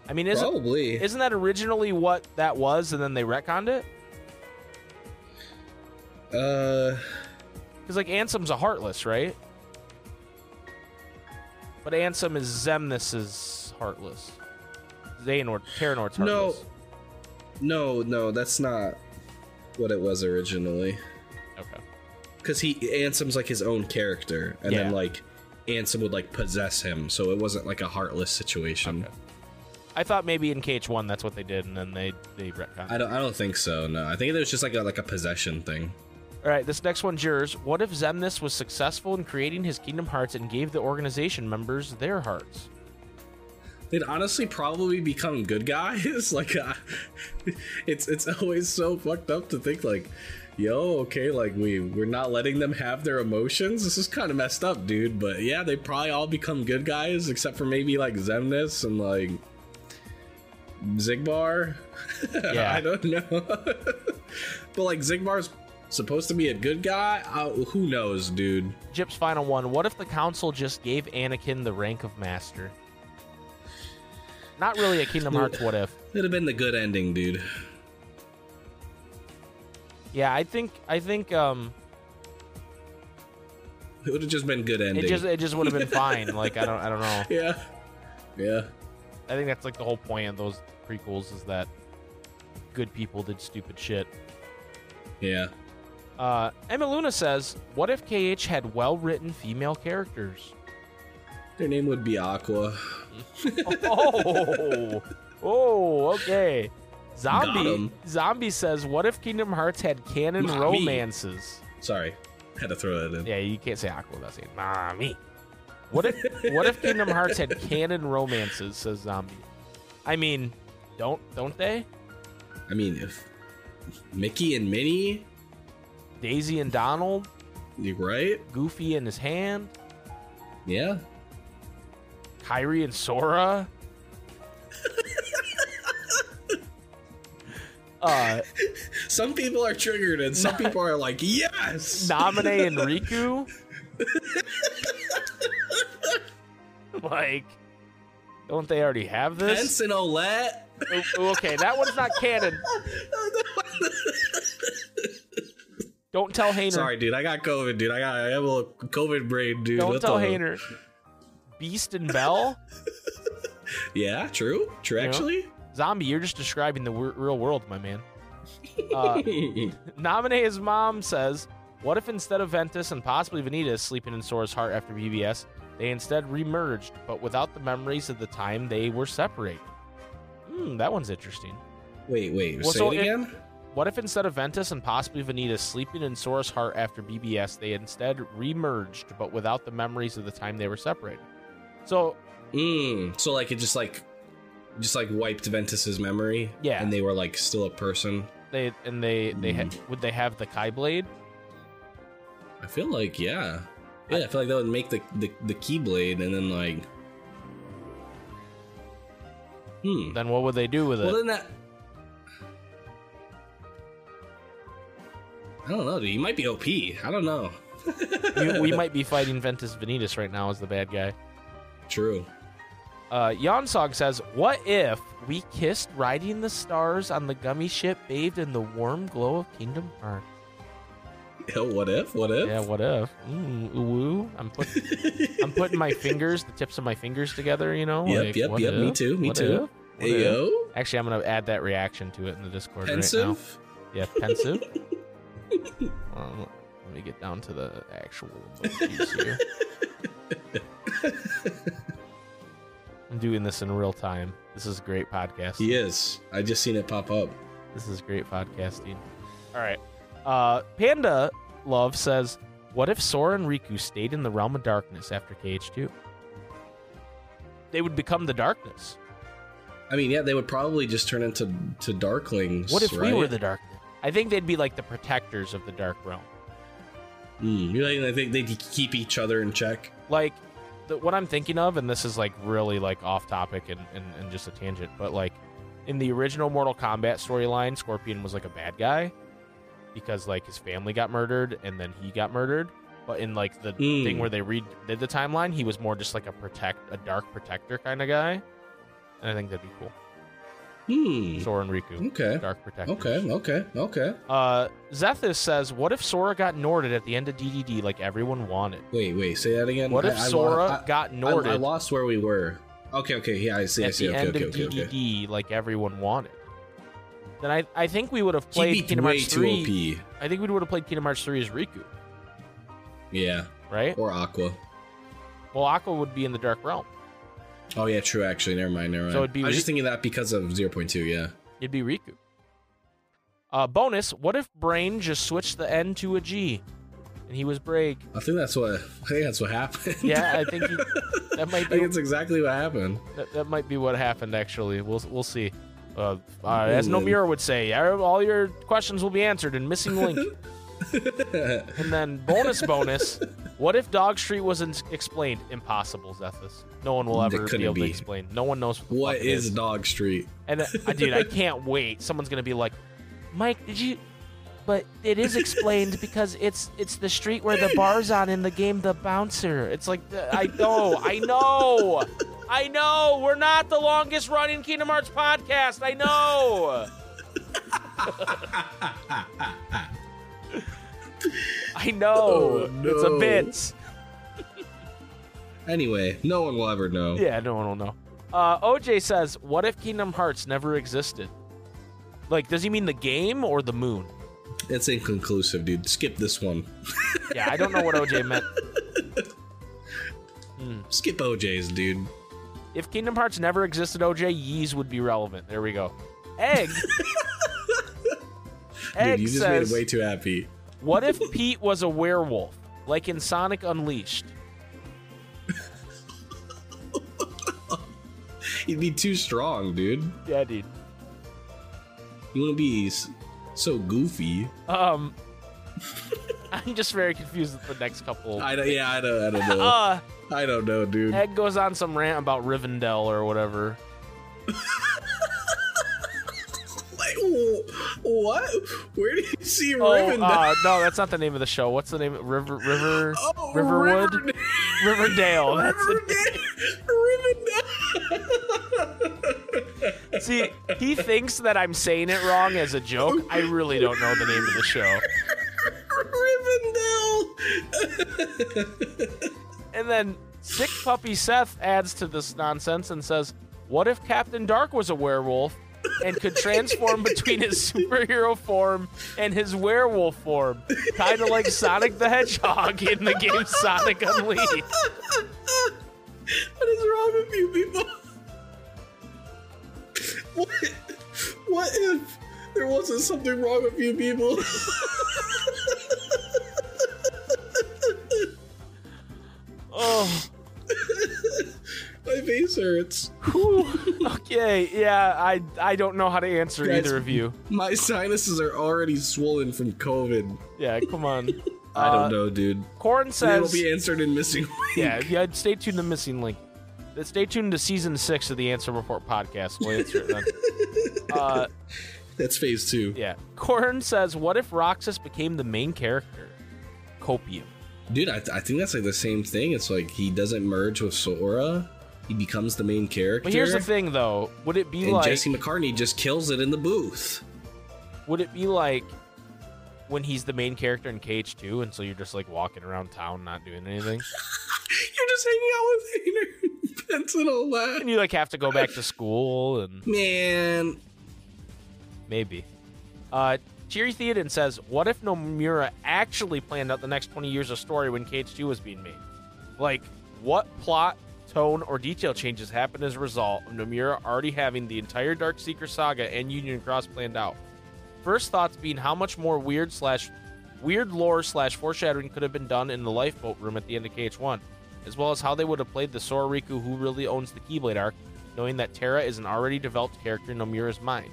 I mean, isn't Probably. isn't that originally what that was, and then they retconned it? uh, Because like Ansem's a heartless, right? But Ansem is Xemnas's heartless. Xehanort, Terranort's No. no, no, that's not what it was originally. Okay. Because he Ansem's like his own character, and Yeah. then like Ansem would like possess him, so it wasn't like a heartless situation. Okay. I thought maybe in KH1 that's what they did, and then they they retconned. I don't. I don't think so. No, I think it was just like a like a possession thing. All right, this next one's yours. What if Xemnas was successful in creating his Kingdom Hearts and gave the organization members their hearts? They'd honestly probably become good guys. like, uh, it's it's always so fucked up to think like, yo, okay, like we we're not letting them have their emotions. This is kind of messed up, dude. But yeah, they probably all become good guys except for maybe like Xemnas and like Xigbar. Yeah. I don't know. but like Xigbar's supposed to be a good guy. Uh, who knows, dude? Jip's final one. What if the council just gave Anakin the rank of master? Not really a Kingdom Hearts what if. It'd have been the good ending, dude. Yeah, I think I think um It would have just been good ending. it just it just would have been fine. Like I don't I don't know. yeah, yeah. I think that's like the whole point of those prequels is that good people did stupid shit. Yeah. Uh, Emma Luna says, "What if KH had well-written female characters?" Their name would be Aqua. oh, oh, oh okay. Got Zombie. Zombie says, "What if Kingdom Hearts had canon Mommy. romances?" Sorry, had to throw that in. Yeah, you can't say Aqua without saying "mommy." What if What if Kingdom Hearts had canon romances? Says Zombie. I mean, don't don't they? I mean, if Mickey and Minnie, Daisy and Donald, you right? Goofy and his hand, Yeah. Kairi and Sora. uh, Some people are triggered, and some people are like, yes. Namine and Riku. like, Don't they already have this? Pence and Olette. Okay, that one's not canon. Don't tell Hayner. Sorry, dude. I got COVID, dude. I got I have a little COVID brain, dude. Don't tell Hayner. Beast and Belle? Yeah, true. True, know? actually. Zombie, you're just describing the w- real world, my man. Uh, Namine's mom says, What if instead of Ventus and possibly Vanitas sleeping in Sora's heart after BBS, they instead remerged, but without the memories of the time they were separated? Hmm, that one's interesting. wait, wait. Well, say so it again. What if instead of Ventus and possibly Vanitas sleeping in Sora's heart after BBS, they instead remerged, but without the memories of the time they were separated? So, Mm, so like it just like, just like wiped Ventus's memory. Yeah. And they were like still a person. they and they they ha- Mm. would they have the Keyblade? I feel like yeah, yeah. I feel like that would make the the, the keyblade and then like. Hmm. Then what would they do with it? Well, then that. I don't know, dude. You might be OP. I don't know. we, we might be fighting Ventus Vanitas right now as the bad guy. True. Uh, Yonsog says, "What if we kissed riding the stars on the gummy ship, bathed in the warm glow of Kingdom Hearts?" What if? What if? Yeah, what if? Mm, ooh. I'm putting I'm putting my fingers, the tips of my fingers together. You know. Yep, like, yep, yep. Me too. Me What too. if? Hey yo, Actually, I'm gonna add that reaction to it in the Discord right now. pensive. Yeah, pensive. um, let me get down to the actual emojis here. I'm doing this in real time. This is a great podcasting. He is. I just seen it pop up. This is great podcasting. All right. Uh, Panda Love says, "What if Sora and Riku stayed in the realm of darkness after KH2? They would become the darkness. I mean, yeah, they would probably just turn into to Darklings. What if right? we were the darkness? I think they'd be like the protectors of the dark realm. Mm, you I think they'd keep each other in check. like the, what I'm thinking of, and this is like really like off topic and, and, and just a tangent, but like in the original Mortal Kombat storyline, Scorpion was like a bad guy because like his family got murdered and then he got murdered. But in like the Mm. thing where they redid the timeline, he was more just like a protect, a dark protector kind of guy, and I think that'd be cool. Hmm. Sora and Riku, Okay. dark protectors. Okay. Okay. Okay. Uh, Zethus says, "What if Sora got Norted at the end of DDD like everyone wanted? Wait. Wait. Say that again. What if I- I lo- Sora I- got Norted I lost where we were. Okay. Okay. Yeah. I see. I see. at the Okay. end Okay. of Okay. DDD like everyone wanted. Then I, I think we would have played Kingdom Hearts too 3. OP. I think we would have played Kingdom Hearts 3 as Riku, Yeah. right? Or Aqua. Well, Aqua would be in the Dark Realm. Oh yeah. True. Actually. Never mind. Never mind. So it'd be I was Ri- just thinking that because of 0.2. Yeah. It'd be Riku. Uh, bonus, what if Brain just switched the N to a G and he was Braig? I think that's what. I think that's what happened. Yeah, I think he, that might be. I think it's exactly what happened. that, that might be what happened actually. We'll we'll see. Uh, uh, as. Nomura would say, all your questions will be answered in missing link. and then bonus bonus, what if Dog Street wasn't explained? Impossible, Zethus. No one will ever be able to explain. No one knows what, What it is Dog Street? And uh, dude, I can't wait. Someone's gonna be like, Mike, did you? But it is explained because it's it's the street where the bar's on in the game The Bouncer. It's like the- I know, I know, I know. We're not the longest running Kingdom Hearts podcast. I know. I know. Oh, It's a no. bit. Anyway, no one will ever know. Yeah, no one will know. Uh, OJ says, "What if Kingdom Hearts never existed? Like, does he mean the game or the moon?" It's inconclusive, dude. Skip this one. Yeah, I don't know what OJ meant. Skip OJ's, dude. If Kingdom Hearts never existed, OJ, Yeez would be relevant. There we go. Egg. Egg Dude, you just says, made it way too happy. "What if Pete was a werewolf, like in Sonic Unleashed?" He'd be too strong, dude. Yeah, dude. He wouldn't be so goofy. Um, I'm just very confused with the next couple. I don't, yeah, I don't, I don't know. Uh, I don't know, dude. Egg goes on some rant about Rivendell or whatever. What? Where do you see Oh, Rivendell? uh, no, that's not the name of the show. What's the name? River, River, Oh, Riverwood, Riverdale. Riverdale. That's. Riverdale. See, he thinks that I'm saying it wrong as a joke. I really don't know the name of the show. Rivendell. And then Sick Puppy Seth adds to this nonsense and says, What if Captain Dark was a werewolf and could transform between his superhero form and his werewolf form? Kind of like Sonic the Hedgehog in the game Sonic Unleashed. what is wrong with you people? What? What if there wasn't something wrong with you people? Oh, My face hurts. okay. Yeah, I I don't know how to answer Guys, either of you. My sinuses are already swollen from COVID. Yeah, come on. I Uh, don't know, dude. Corin says It'll be answered in missing. yeah, yeah, stay tuned to Missing Link. Uh, Stay tuned to season six of the Ansem Report podcast. We'll answer it then. Uh, That's phase two. yeah. Corin says, what if Roxas became the main character? Copium. Dude, I, I think that's like the same thing. It's like he doesn't merge with Sora. He becomes the main character. But here's the thing, though. Would it be And like? Jesse McCartney just kills it in the booth. Would it be like when he's the main character in KH2, and so you're just like walking around town not doing anything, You're just hanging out with Hayner and Pence and all that. and you like have to go back to school and Man, maybe. Uh, Cheery Theoden says, "What if Nomura actually planned out the next 20 years of story when KH2 was being made? Like, what plot, tone, or detail changes happen as a result of Nomura already having the entire Dark Seeker saga and Union Cross planned out? First thoughts being how much more weird slash weird lore slash foreshadowing could have been done in the lifeboat room at the end of KH1, as well as how they would have played the Sora Riku who really owns the Keyblade arc, knowing that Terra is an already developed character in Nomura's mind.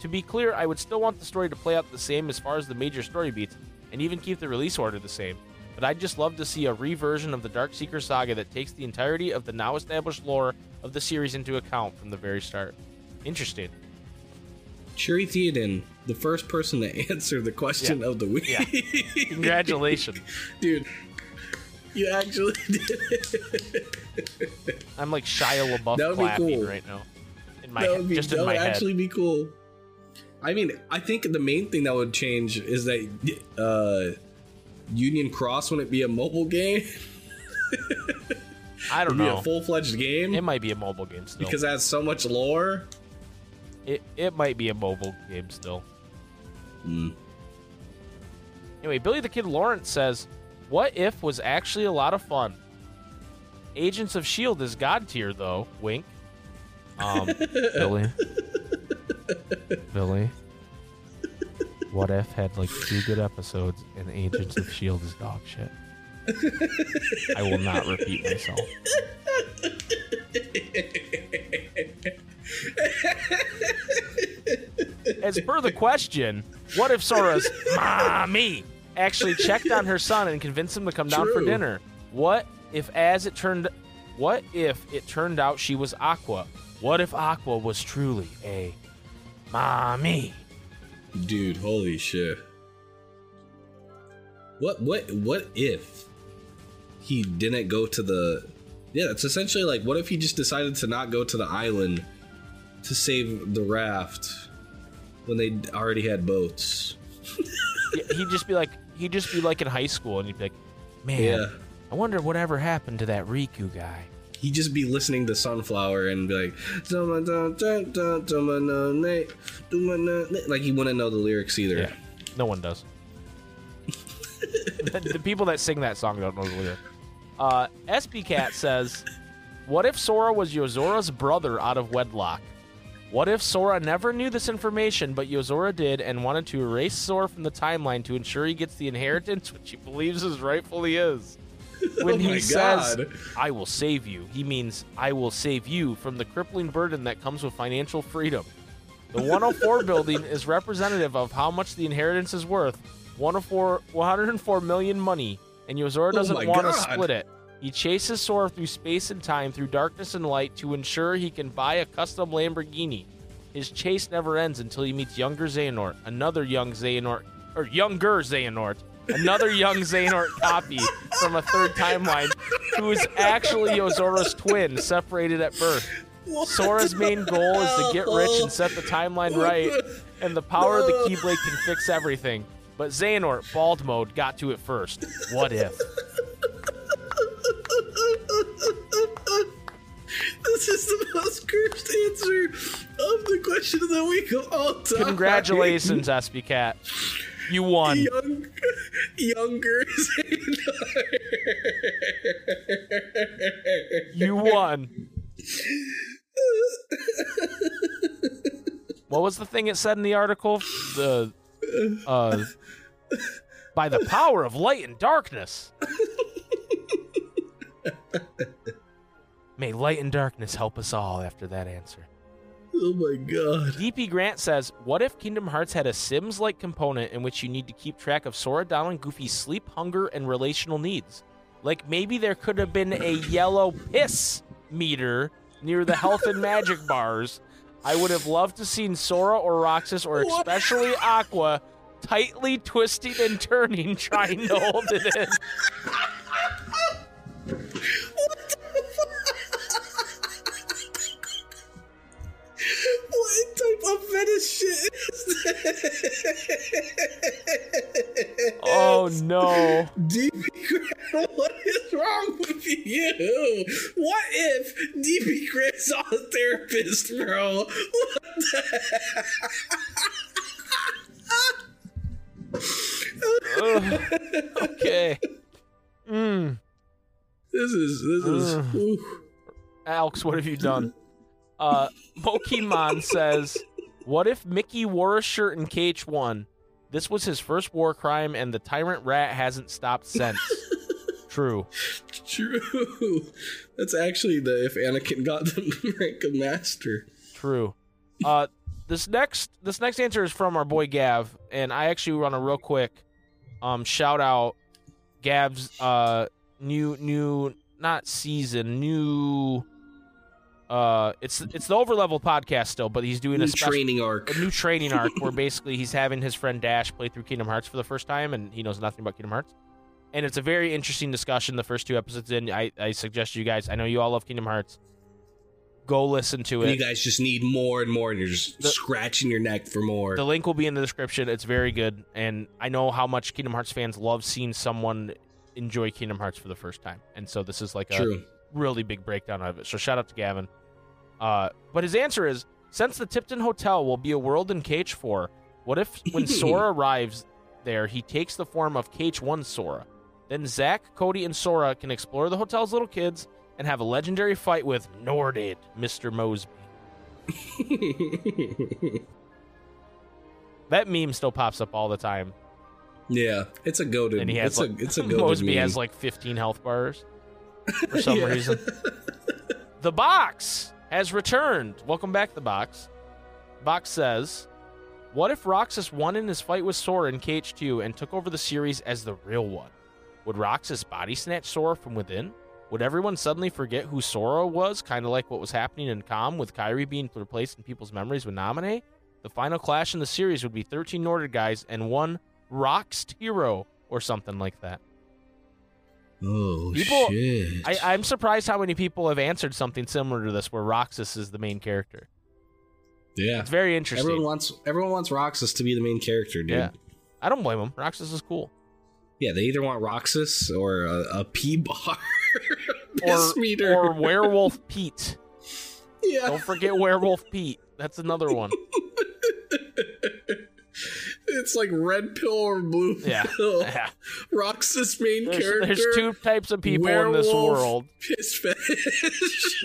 To be clear, I would still want the story to play out the same as far as the major story beats, and even keep the release order the same. But I'd just love to see a reversion of the Dark Seeker saga that takes the entirety of the now established lore of the series into account from the very start. Interesting. Shuri Theoden, the first person to answer the question Yeah. of the week. Yeah. Congratulations. Dude, you actually did it. I'm like Shia LaBeouf That would be clapping cool. right now. In my that would be, just that would head. actually be cool. I mean, I think the main thing that would change is that uh, Union Cross wouldn't be a mobile game. I don't It'd be know. a full fledged game It might be a mobile game still. because it has so much lore. it, it might be a mobile game still. Hmm. Anyway, Billy the Kid Lawrence says, "What if was actually a lot of fun. Agents of Shield is god tier though. Wink. Um, Billy. Billy. What if had like two good episodes and Agents of Shield is dog shit. I will not repeat myself. As per the question, what if Sora's mommy actually checked on her son and convinced him to come down for dinner? What if, as it turned, what if it turned out she was Aqua? What if Aqua was truly a mommy? Dude, holy shit. What what what if he didn't go to the Yeah, it's essentially like what if he just decided to not go to the island to save the raft when they already had boats? He'd just be like, he'd just be like in high school, and he'd be like, man, Yeah. I wonder whatever happened to that Riku guy. He'd just be listening to Sunflower and be like, like he wouldn't know the lyrics either. Yeah, no one does. the, the people that sing that song don't know the lyrics. Uh, SB Cat says, "What if Sora was Yozora's brother out of wedlock? What if Sora never knew this information, but Yozora did, and wanted to erase Sora from the timeline to ensure he gets the inheritance, which he believes is rightfully his?" When Oh he says, God. "I will save you," he means I will save you from the crippling burden that comes with financial freedom. The 104 building is representative of how much the inheritance is worth. 104, 104 million money, and Yozora Oh doesn't my want to split it. He chases Sora through space and time, through darkness and light, to ensure he can buy a custom Lamborghini. His chase never ends until he meets younger Xehanort, another young Xehanort, or younger Xehanort, another young Xehanort copy from a third timeline, who is actually Yozora's twin, separated at birth. Sora's main goal is to get rich and set the timeline right, and the power of the Keyblade can fix everything. But Xehanort, bald mode, got to it first. What if? This is the most cursed answer of the question of the week of all time. Congratulations, SB Cat. You won. Young, younger You won. what was the thing it said in the article? The uh by the power of light and darkness. May light and darkness help us all after that answer. Oh my god. DP Grant says, What if Kingdom Hearts had a Sims like component in which you need to keep track of Sora, Donald, and Goofy's sleep, hunger, and relational needs? Like maybe there could have been a yellow piss meter near the health and magic bars. I would have loved to seen Sora or Roxas or especially Aqua tightly twisting and turning trying to hold it in. shit? Oh no. DB Grant, what is wrong with you? What if DB Grant saw a therapist, bro? What the Okay. Mm. This is this is oof. Alex, what have you done? Uh, Pokemon says, "What if Mickey wore a shirt in KH1? This was his first war crime, and the tyrant rat hasn't stopped since." True. true. That's actually the if Anakin got the rank of master. True. Uh, this next this next answer is from our boy Gav, and I actually want to real quick um shout out Gav's uh new new not season new uh it's it's the overlevel podcast still, but he's doing New a special training arc. a new training arc where basically he's having his friend Dash play through Kingdom Hearts for the first time, and he knows nothing about Kingdom Hearts. And it's a very interesting discussion. The first two episodes in, I, I suggest you guys. I know you all love Kingdom Hearts. Go listen to it. you guys just need more and more, and you're just The- scratching your neck for more. The link will be in the description. It's very good, and I know how much Kingdom Hearts fans love seeing someone enjoy Kingdom Hearts for the first time. And so this is like a True. really big breakdown of it. So shout out to Gavin. Uh, but his answer is since the Tipton Hotel will be a world in KH4, what if when Sora arrives there, he takes the form of KH1 Sora? Then Zack, Cody, and Sora can explore the hotel's little kids and have a legendary fight with Norted, Mr. Moseby. That meme still pops up all the time. yeah, it's a goaded. And he has it's like, a it's a Moseby meme. has like 15 health bars for some Yeah. reason. The box has returned. Welcome back, the box. Box says, "What if Roxas won in his fight with Sora in KH2 and took over the series as the real one? Would Roxas body snatch Sora from within? Would everyone suddenly forget who Sora was, kind of like what was happening in Com with Kairi being replaced in people's memories with Naminé? The final clash in the series would be 13 Norted guys and one Roxed hero or something like that." Oh People- shit! I, I'm surprised how many people have answered something similar to this, where Roxas is the main character. yeah, It's very interesting. everyone wants everyone wants Roxas to be the main character, dude. yeah, I don't blame him. Roxas is cool. Yeah, they either want Roxas or a, a P bar. Or, meter. or Werewolf Pete. yeah. Don't forget Werewolf Pete. That's another one. It's like red pill or blue Yeah. pill. Yeah. Roxas main There's, character. there's two types of people in this world. Piss fetish.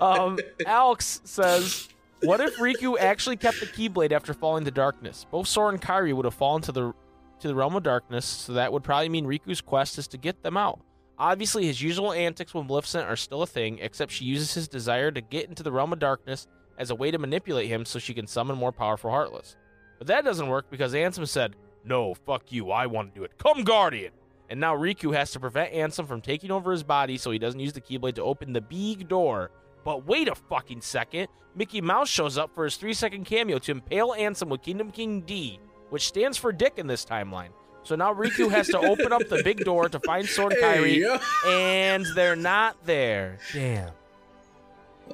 Um, Alex says, "What if Riku actually kept the Keyblade after falling to darkness? Both Sora and Kairi would have fallen to the to the realm of darkness, so that would probably mean Riku's quest is to get them out. Obviously, his usual antics with Maleficent are still a thing, except she uses his desire to get into the realm of darkness as a way to manipulate him so she can summon more powerful Heartless. But that doesn't work because Ansem said, "No, fuck you, I want to do it. Come, Guardian." And now Riku has to prevent Ansem from taking over his body so he doesn't use the Keyblade to open the big door. But wait a fucking second. Mickey Mouse shows up for his three second cameo to impale Ansem with Kingdom Key D, which stands for Dick in this timeline. So now Riku has to open up the big door to find Sword and Kairi, Hey, and they're not there. Damn.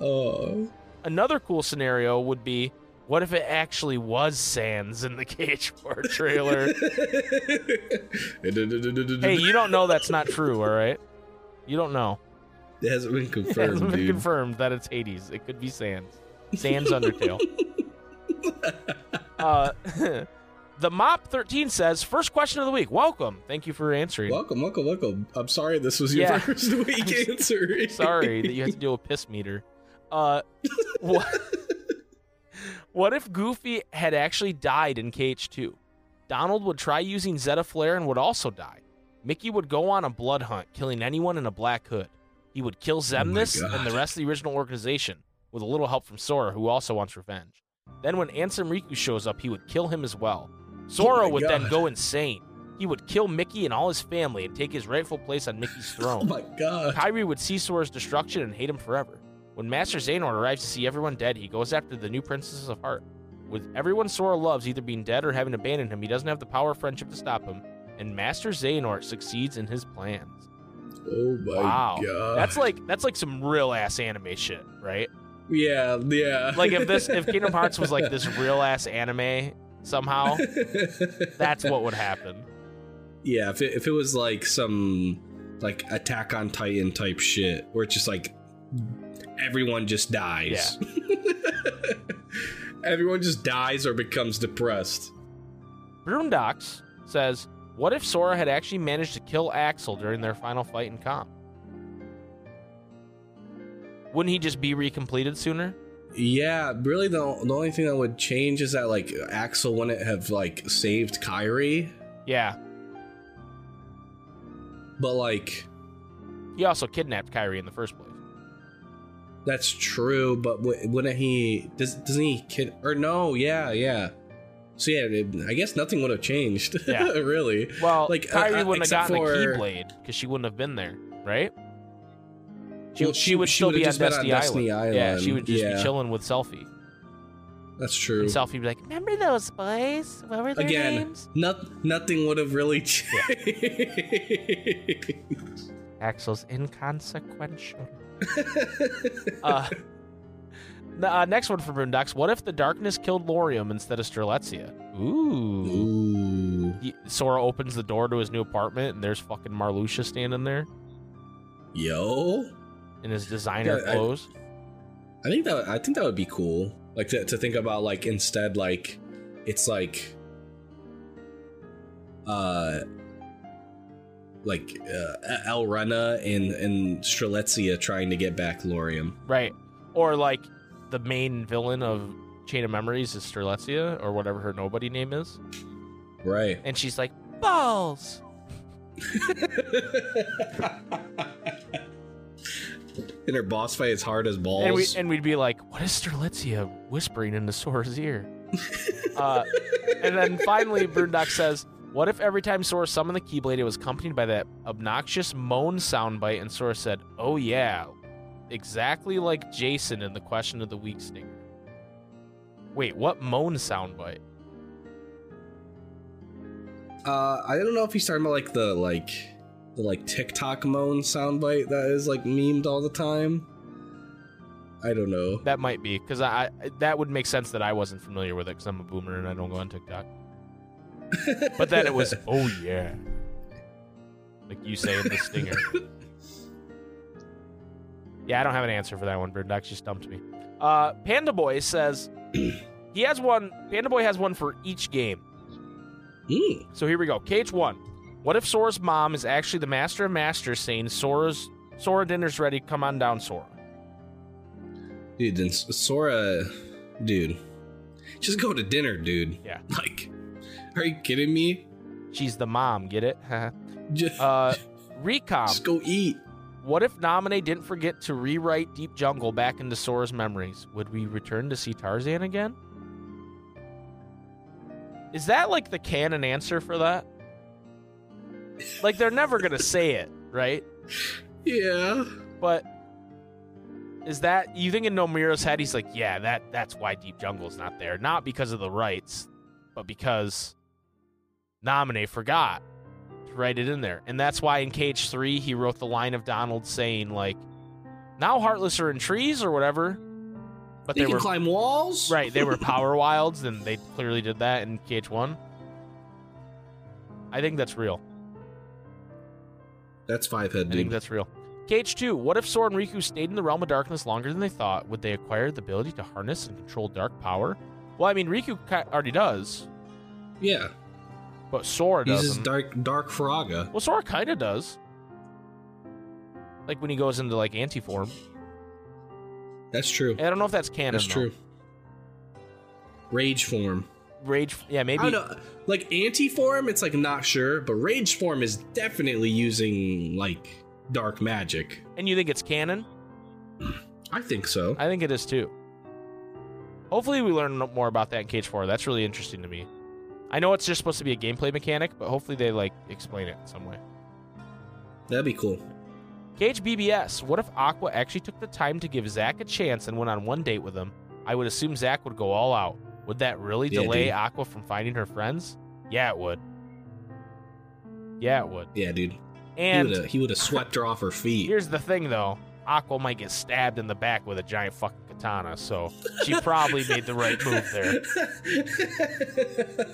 oh. Another cool scenario would be what if it actually was Sans in the KH4 trailer? hey, you don't know that's not true, all right? You don't know. It hasn't been confirmed. It confirmed, hasn't been dude. confirmed that it's Hades. It could be Sans. Sans Undertale. uh, the Mop 13 says, first question of the week. Welcome. Thank you for answering. Welcome, welcome, welcome. I'm sorry this was your Yeah. first week answer. Sorry that you have to deal with piss meter. Uh, what, what if Goofy had actually died in KH2? Donald would try using Zeta Flare and would also die. Mickey would go on a blood hunt, killing anyone in a black hood. He would kill Xemnas and the rest of the original organization, with a little help from Sora, who also wants revenge. Then when Ansem Riku shows up, he would kill him as well. Sora oh my would then go insane. He would kill Mickey and all his family and take his rightful place on Mickey's throne. Oh my god. Kairi would see Sora's destruction and hate him forever. When Master Xehanort arrives to see everyone dead, he goes after the new Princesses of Heart. With everyone Sora loves either being dead or having abandoned him, he doesn't have the power of friendship to stop him, and Master Xehanort succeeds in his plans. Oh my wow. god. That's like that's like some real ass anime shit, right? yeah, yeah. Like if this if Kingdom Hearts was like this real ass anime somehow, that's what would happen. Yeah, if it, if it was like some like Attack on Titan type shit, where it's just like everyone just dies. everyone just dies or becomes depressed. Broomdox says, What if Sora had actually managed to kill Axel during their final fight in comp? Wouldn't he just be recompleted sooner? Yeah, really the, the only thing that would change is that like Axel wouldn't have like saved Kairi, Yeah. but like He also kidnapped Kairi in the first place. that's true. But w- wouldn't he? Does doesn't he kid? Or no? Yeah, yeah. So yeah, it, I guess nothing would have changed. Yeah. really. Well, Like, uh, Kairi uh, wouldn't have gotten a Keyblade because she wouldn't have been there, right? She, Well, she, she- would she still be on Destiny, on Destiny Island. Yeah, she would just yeah. be chilling with Selphie. That's true. And Selphie would be like, "Remember those boys? What were their Again, names?" not, nothing would have really changed. Axel's inconsequential. uh, uh, next one for Boondocks. What if the darkness killed Lauriam instead of Strelitzia? Ooh. Ooh. He- Sora opens the door to his new apartment, and there's fucking Marluxia standing there Yo. In his designer Yeah, I- clothes. I think that I think that would be cool. Like to, to think about like instead like it's like uh like uh, Elrena and and Strelitzia trying to get back Lauriam. Right. Or like the main villain of Chain of Memories is Strelitzia, or whatever her nobody name is. Right. And she's like, balls. and her boss fight is hard as balls. And, we, and we'd be like, what is Strelitzia whispering into Sora's ear? uh, and then finally, Boondock says, what if every time Sora summoned the Keyblade, it was accompanied by that obnoxious moan soundbite, and Sora said, oh yeah, exactly like Jason in the question of the week stinger. Wait, what moan soundbite? Uh, I don't know if he's talking about like the like the like TikTok moan soundbite that is like memed all the time. I don't know. That might be because I, I that would make sense that I wasn't familiar with it because I'm a boomer and I don't go on TikTok. But then it was, oh yeah, like you say in the stinger. yeah, I don't have an answer for that one. Bird just stumped me. Uh, Panda Boy says he has one. Panda Boy has one for each game. Hmm. So here we go. KH one. What if Sora's mom is actually the master of masters, saying Sora's Sora dinner's ready. Come on down, Sora. Dude, then Sora, dude, just go to dinner, dude. Yeah. Like, are you kidding me? She's the mom. Get it? Just, uh, Recom. just go eat. What if Naminé didn't forget to rewrite Deep Jungle back into Sora's memories? Would we return to see Tarzan again? Is that like the canon answer for that? Like they're never gonna say it, right? Yeah. But is that you think in Nomura's head he's like, yeah, that that's why Deep Jungle's not there. Not because of the rights, but because Naminé forgot to write it in there. And that's why in KH3 he wrote the line of Donald saying like now Heartless are in trees or whatever. But they, they, can were climb walls. right, they were power wilds and they clearly did that in KH1. I think that's real. That's five head, I think dude. that's real. KH2. What if Sora and Riku stayed in the realm of darkness longer than they thought? Would they acquire the ability to harness and control dark power? Well, I mean, Riku already does, Yeah, but Sora he's doesn't. just dark, dark Firaga. Well, Sora kind of does. Like when he goes into like anti form. That's true. I don't know if that's canon. That's though. true. Rage form. Rage, yeah, maybe. I don't know. Like anti form, it's like not sure, but rage form is definitely using like dark magic. And you think it's canon? I think so. I think it is too. Hopefully, we learn more about that in KH Four. That's really interesting to me. I know it's just supposed to be a gameplay mechanic, but hopefully they like explain it in some way. That'd be cool. KH BBS. What if Aqua actually took the time to give Zack a chance and went on one date with him? I would assume Zack would go all out. Would that really Yeah, delay dude. Aqua from finding her friends? Yeah, it would. Yeah, it would. Yeah, dude. And he would have swept her off her feet. here's the thing, though. Aqua might get stabbed in the back with a giant fucking katana, so she probably made the right move there.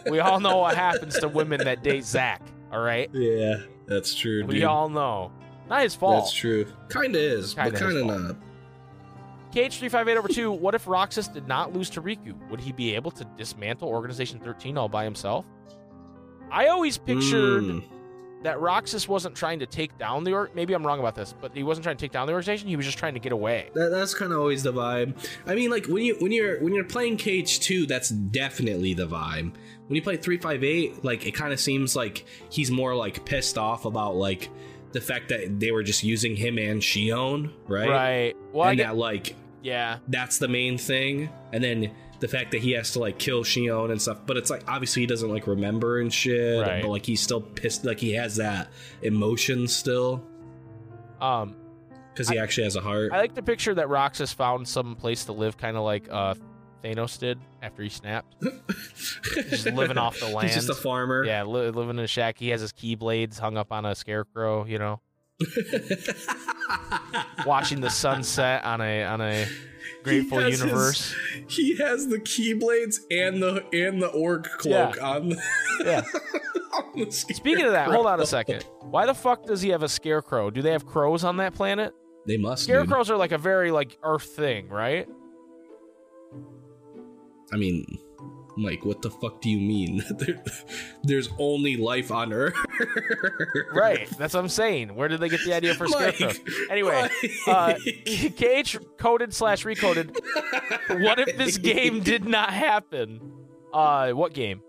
We all know what happens to women that date Zack, all right? yeah, that's true. Dude. We all know. Not his fault. That's true. Kinda is, Kinda but kinda not. KH358 over 2, what if Roxas did not lose to Riku? Would he be able to dismantle Organization 13 all by himself? I always pictured Mm. that Roxas wasn't trying to take down the or maybe I'm wrong about this, but he wasn't trying to take down the organization, he was just trying to get away. That, that's kind of always the vibe. I mean, like when you when you're when you're playing KH Two, that's definitely the vibe. When you play Three Five Eight, like it kind of seems like he's more like pissed off about like the fact that they were just using him and Xion, right? Right. Well, I and get, that like yeah. that's the main thing, and then the fact that he has to like kill Xion and stuff. But it's like obviously he doesn't like remember and shit, Right. but like he's still pissed. Like he has that emotion still Um because he actually has a heart. I like the picture that Roxas found some place to live kind of like uh Thanos did after he snapped. Just living off the land. He's just a farmer. Yeah, li- living in a shack. He has his keyblades hung up on a scarecrow, you know. watching the sunset on a on a grateful He has his- universe. he has the keyblades and the and the orc cloak Yeah. on the, Yeah. on the Speaking of that, hold on a second. Why the fuck does he have a scarecrow? Do they have crows on that planet? They must. Dude. Scarecrows are like a very like Earth thing, right? I mean, Mike, what the fuck do you mean? There, there's only life on Earth. Right. That's what I'm saying. Where did they get the idea for Mike, scarecrows? Anyway, uh, KH coded slash recoded. What if this game did not happen? Uh, what game?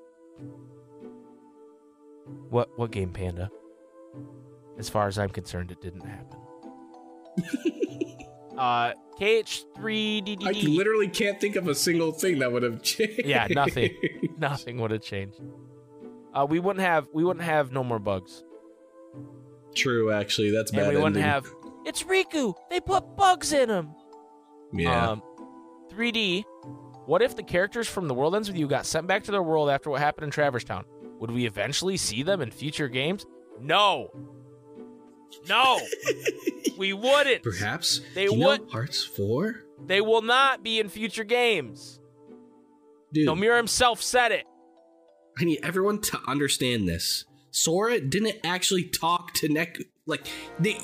What what game, Panda? As far as I'm concerned, it didn't happen. Uh, KH3DDD. I literally can't think of a single thing that would have changed. Yeah, nothing. Nothing would have changed. Uh, we wouldn't have we wouldn't have no more bugs, True, actually, that's bad. and we wouldn't ending. have. It's Riku. They put bugs in him. Yeah. Um, 3D. What if the characters from The World Ends with You got sent back to their world after what happened in Traverse Town? Would we eventually see them in future games? No. No. we wouldn't. Perhaps they would- Hearts Four, They will not be in future games. dude. Nomura himself said it. I need everyone to understand this. Sora didn't actually talk to Neku. Like they,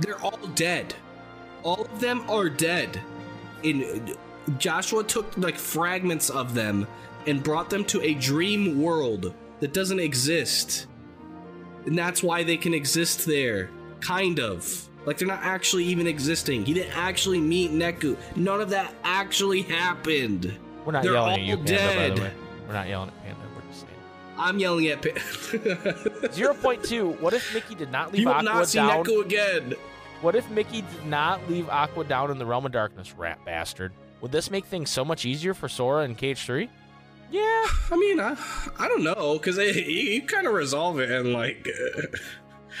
they're all dead. All of them are dead. In Joshua took like fragments of them and brought them to a dream world that doesn't exist, and that's why they can exist there. Kind of. Like they're not actually even existing. He didn't actually meet Neku. None of that actually happened. We're not They're yelling at you, Panda, by the way. We're not yelling at Panda. We're just saying. I'm yelling at. Pa- 0.2. What if Mickey did not leave You will Aqua not see down? Neku again. What if Mickey did not leave Aqua down in the realm of darkness, rat bastard? Would this make things so much easier for Sora in KH 3? Yeah. I mean, I, I don't know, because you, you kind of resolve it and like,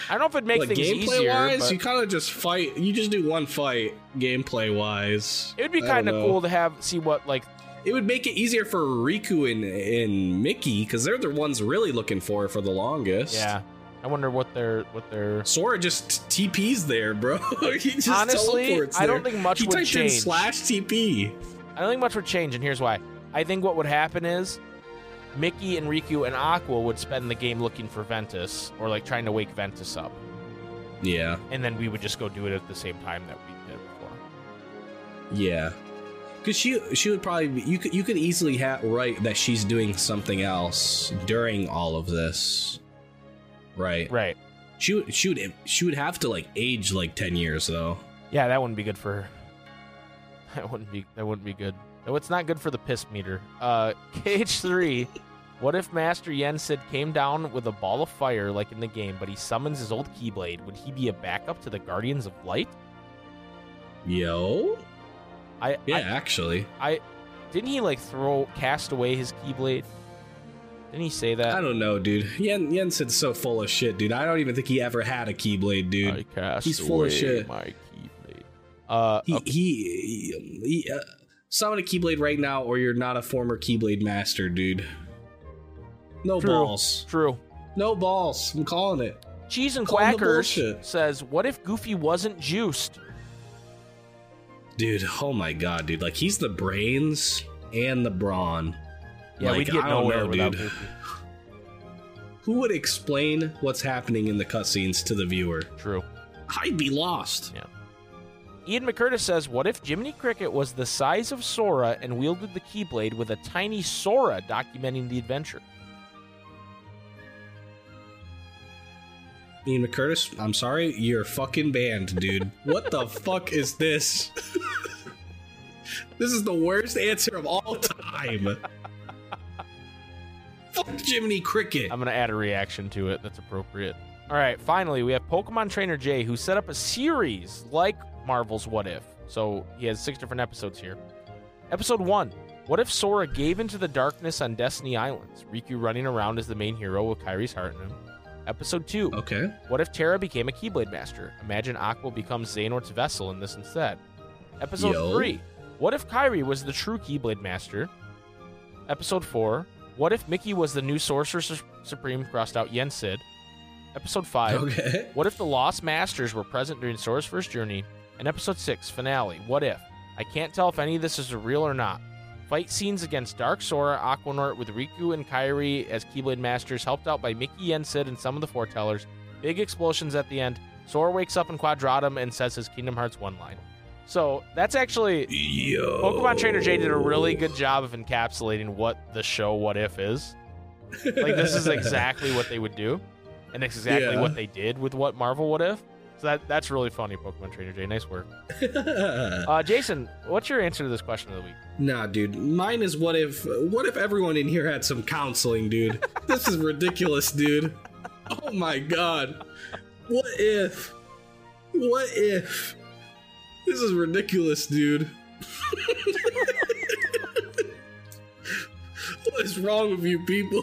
I don't know if it makes make like things gameplay easier, wise, but you kind of just fight. You just do one fight, gameplay wise. it would be kind of cool to have see what like it would make it easier for Riku and and Mickey because they're the ones really looking for for the longest. Yeah. I wonder what their what their Sora just TP's there, bro. he just Honestly, teleports I don't think much he would typed in change. slash TP. I don't think much would change, and here's why. I think what would happen is Mickey and Riku and Aqua would spend the game looking for Ventus or like trying to wake Ventus up, Yeah, and then we would just go do it at the same time that we did before. yeah. Because she she would probably be, you could you could easily have right that she's doing something else during all of this, right? Right. She would she would she would have to like age like ten years though. Yeah, that wouldn't be good for her. That wouldn't be that wouldn't be good. No, it's not good for the piss meter. Uh KH3, what if Master Yen Sid came down with a ball of fire like in the game, but he summons his old Keyblade? Would he be a backup to the Guardians of Light? Yo, I yeah, I, actually, I didn't he like throw cast away his Keyblade? Didn't he say that? I don't know, dude. Yen Yensid's so full of shit, dude. I don't even think he ever had a Keyblade, dude. He's full of shit. My Keyblade. Uh, he okay, he, he uh, summon a Keyblade right now, or you're not a former Keyblade master, dude. No True. balls. true. No balls. I'm calling it. Cheese and Quackers says, "What if Goofy wasn't juiced?" Dude, oh my god, dude. Like he's the brains and the brawn. Yeah, Like, we'd get nowhere know, without dude. Goofy. Who would explain what's happening in the cutscenes to the viewer? True. I'd be lost. Yeah. Ian McCurtis says, "What if Jiminy Cricket was the size of Sora and wielded the Keyblade with a tiny Sora documenting the adventure?" Ian McCurtis, I'm sorry, you're fucking banned, dude. what the fuck is this? this is the worst answer of all time. Fuck Jiminy Cricket. I'm gonna add a reaction to it that's appropriate. All right, finally, we have Pokemon Trainer Jay, who set up a series like Marvel's What If. So he has six different episodes here. Episode one: What if Sora gave into the darkness on Destiny Islands? Riku running around as the main hero with Kairi's heart in him. Episode two: Okay. What if Terra became a Keyblade Master? Imagine Aqua becomes Xehanort's vessel in this instead. Episode Yo. 3. What if Kairi was the true Keyblade Master? Episode 4. What if Mickey was the new Sorcerer Su- Supreme crossed out Yensid? Episode 5. Okay. What if the Lost Masters were present during Sora's first journey? And episode 6, finale. What if? I can't tell if any of this is real or not. Fight scenes against Dark Sora, Aquanort with Riku and Kairi as Keyblade Masters, helped out by Mickey Yensid and some of the foretellers. Big explosions at the end. Sora wakes up in Quadratum and says his Kingdom Hearts 1 line. So that's actually. Yo. Pokemon Trainer Jay did a really good job of encapsulating what the show What If is. Like, this is exactly what they would do, and it's exactly Yeah. what they did with what Marvel What If. So that, that's really funny, Pokemon Trainer Jay. Nice work. Uh, Jason, what's your answer to this question of the week? Nah, dude. Mine is what if what if everyone in here had some counseling, dude? this is ridiculous, dude. Oh my god. What if? What if? This is ridiculous, dude. what is wrong with you people?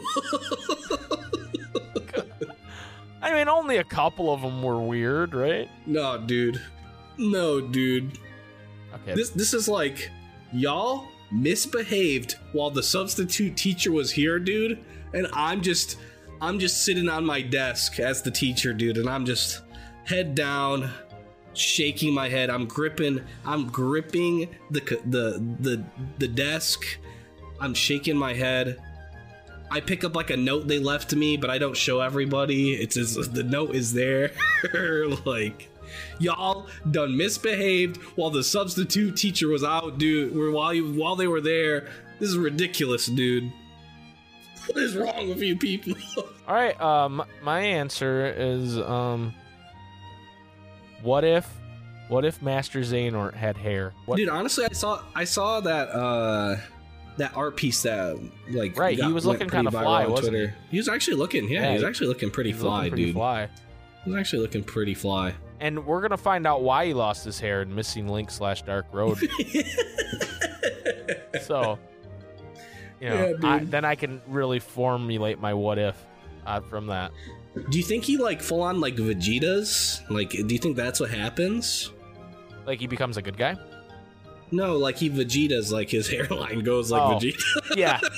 I mean, only a couple of them were weird, right? no, dude. No, dude. Okay. This this is like y'all misbehaved while the substitute teacher was here, dude, and I'm just I'm just sitting on my desk as the teacher, dude, and I'm just head down, shaking my head. I'm gripping I'm gripping the the the the desk. I'm shaking my head. I pick up like a note they left me, but I don't show everybody. It's the note is there. like y'all done misbehaved while the substitute teacher was out, dude. While you while they were there, this is ridiculous, dude. What is wrong with you people? All right. Um, my answer is um, what if, what if Master Xehanort had hair? What? dude, honestly, I saw I saw that uh that art piece that like Right, he was looking kinda viral fly, on wasn't Twitter. He was actually looking, yeah, Yeah, he was actually looking pretty He's looking fly, pretty dude. Fly. He was actually looking pretty fly. And we're gonna find out why he lost his hair in Missing Link slash Dark Road. so, you know, Yeah, I, then I can really formulate my what if uh, from that. Do you think he like full on like Vegeta's? Like, do you think that's what happens? Like he becomes a good guy. No, like he Vegeta's like his hairline goes like Oh. Vegeta. Yeah.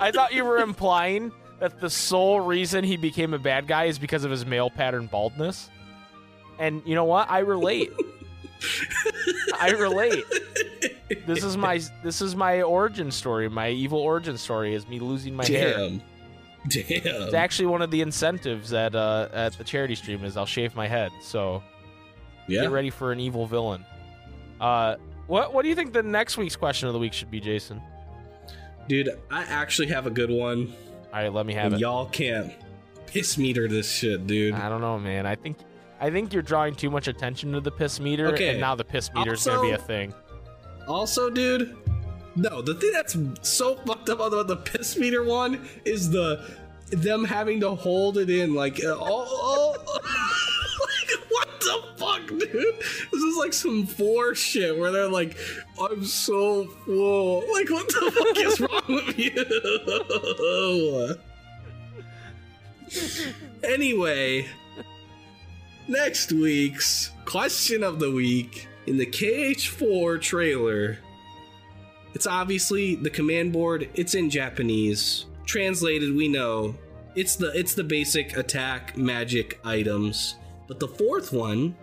I thought you were implying that the sole reason he became a bad guy is because of his male pattern baldness. And you know what? I relate. I relate. This is my this is my origin story. My evil origin story is me losing my hair. Damn. Damn. It's actually one of the incentives at uh, at the charity stream is I'll shave my head. So yeah. get ready for an evil villain. Uh, what what do you think the next week's question of the week should be, Jason? Dude, I actually have a good one. All right, let me have it. y'all can't piss meter this shit, dude. I don't know, man. I think I think you're drawing too much attention to the piss meter, Okay. and now the piss meter is to be a thing. Also, dude, no, the thing that's so fucked up about the piss meter one is the them having to hold it in like uh, oh, oh dude? This is like some four shit where they're like, I'm so full. Like, what the fuck is wrong with you? anyway, next week's question of the week in the KH4 trailer. It's obviously the command board. It's in Japanese. Translated, we know it's the it's the basic attack magic items. But the fourth one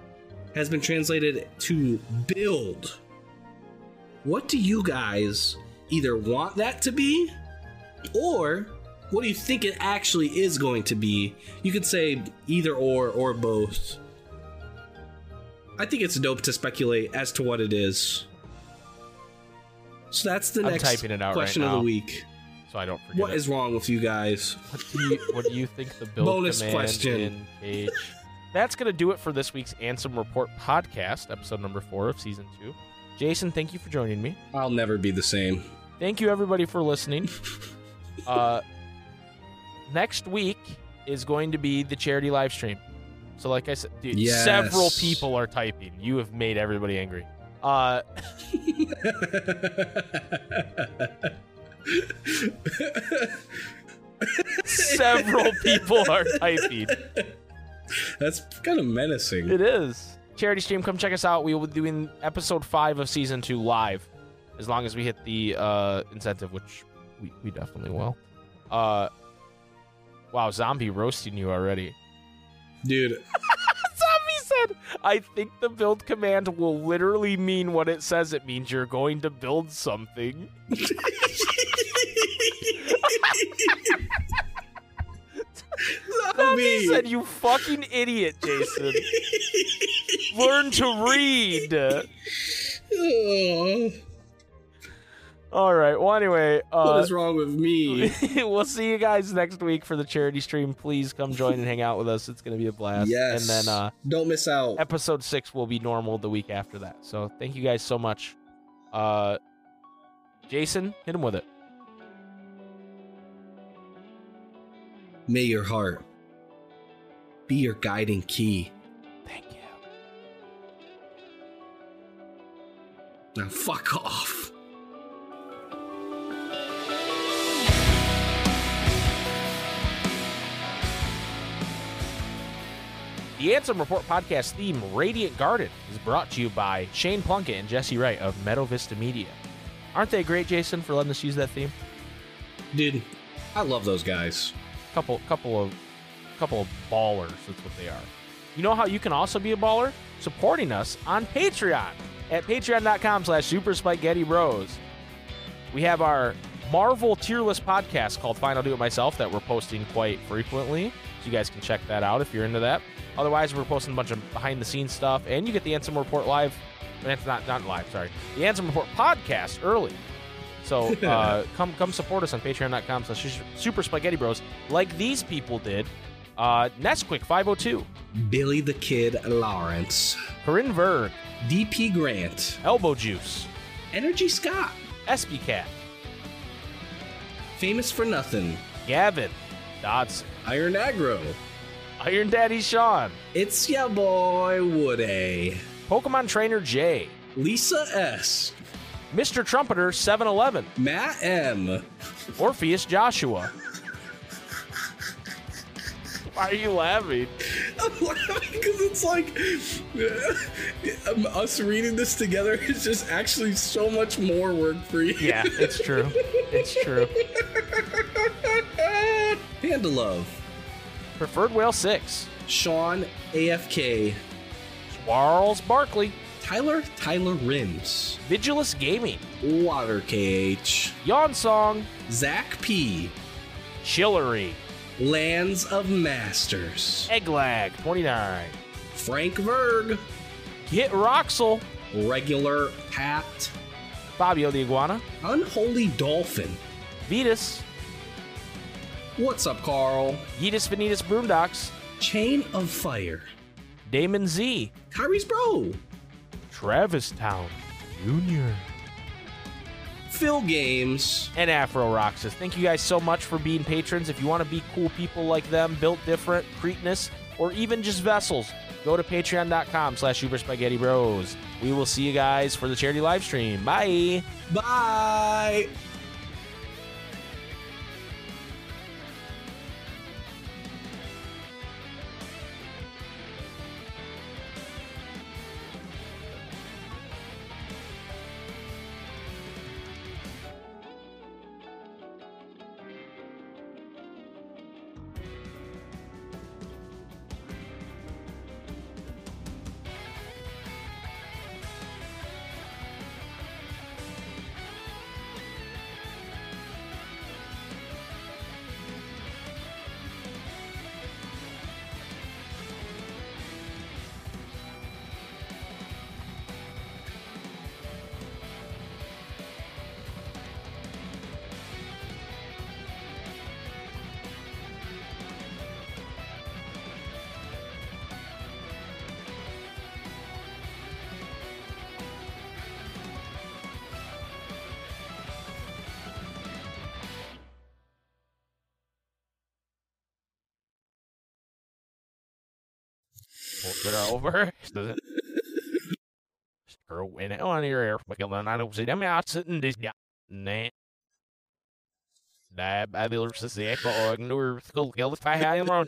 has been translated to build. What do you guys either want that to be or what do you think it actually is going to be? You could say either or or both. I think it's dope to speculate as to what it is. So that's the I'm next out right question of the week. So I don't forget. What it. is wrong with you guys? What do you, what do you think the build Bonus command question. in KH? That's going to do it for this week's Ansem Report podcast, episode number four of season two. Jason, thank you for joining me. I'll never be the same. Thank you, everybody, for listening. uh, next week is going to be the charity live stream. So, like I said, dude, Yes. several people are typing. You have made everybody angry. Uh, several people are typing. That's kind of menacing. It is. Charity stream, come check us out. We will be doing episode five of season two live, as long as we hit the uh, incentive, which we, we definitely will. Uh, wow, zombie roasting you already. Dude, Zombie said, "I think the build command will literally mean what it says it means. You're going to build something." Zombie said, "You fucking idiot, Jason. Learn to read." All right. Well, anyway, what uh, is wrong with me? we'll see you guys next week for the charity stream. Please come join and hang out with us. It's going to be a blast. yes. And then uh, don't miss out. episode six will be normal the week after that. So thank you guys so much. Uh, Jason, hit him with it. May your heart be your guiding key. Thank you. Now fuck off. The Ansem Report podcast theme, Radiant Garden, is brought to you by Shane Plunkett and Jesse Wright of Meadow Vista Media. Aren't they great, Jason, for letting us use that theme? Dude, I love those guys. couple couple of couple of ballers that's what they are. You know how you can also be a baller? Supporting us on patreon at patreon.com slash super spikeghetti bros we have our marvel tier list podcast called fine i'll do it myself that we're posting quite frequently. So you guys can check that out if you're into that. Otherwise we're posting a bunch of behind the scenes stuff and you get the ansem report live And that's not not live sorry the ansem report podcast early. So uh, come come support us on patreon.com slash super spikeghetti bros like these people did. Uh, Nesquik 502, Billy the Kid Lawrence, Corinne Verg, DP Grant, Elbow Juice, Energy Scott, SB Cat, Famous for Nothing, Gavin, Dodson, Iron Agro. Iron Daddy Sean, It's ya boy Woody, Pokemon Trainer J, Lisa S, Mr. Trumpeter 711, Matt M, Orpheus Joshua, Why are you laughing? I'm laughing because it's like um, us reading this together is just actually so much more work for you. Yeah, it's true. It's true. Panda Love, Preferred Whale 6. Sean AFK, Charles Barkley. Tyler Tyler Rims, Vigilus Gaming. Water KH, Yawn Song. Zach P, Chillery. Lands of Masters, Egglag 29. Frank Verg, Hit Roxel. Regular Pat, Fabio the Iguana. Unholy Dolphin. Vetus. What's up, Carl? Yeetus Vanitas Broomdocs. Chain of Fire, Damon Z. Kairi's Bro, Travis Town. Junior. Phil Games, and Afro Roxas. Thank you guys so much for being patrons. If you want to be cool people like them, built different, Cretinous, or even just vessels, go to patreon.com slash Super Spikeghetti Bros. We will see you guys for the charity live stream. Bye. Bye. Flip it over. Screw in on your air. Because I don't see them out sitting this guy. Nah. Will say, I ignore school. If I had him on.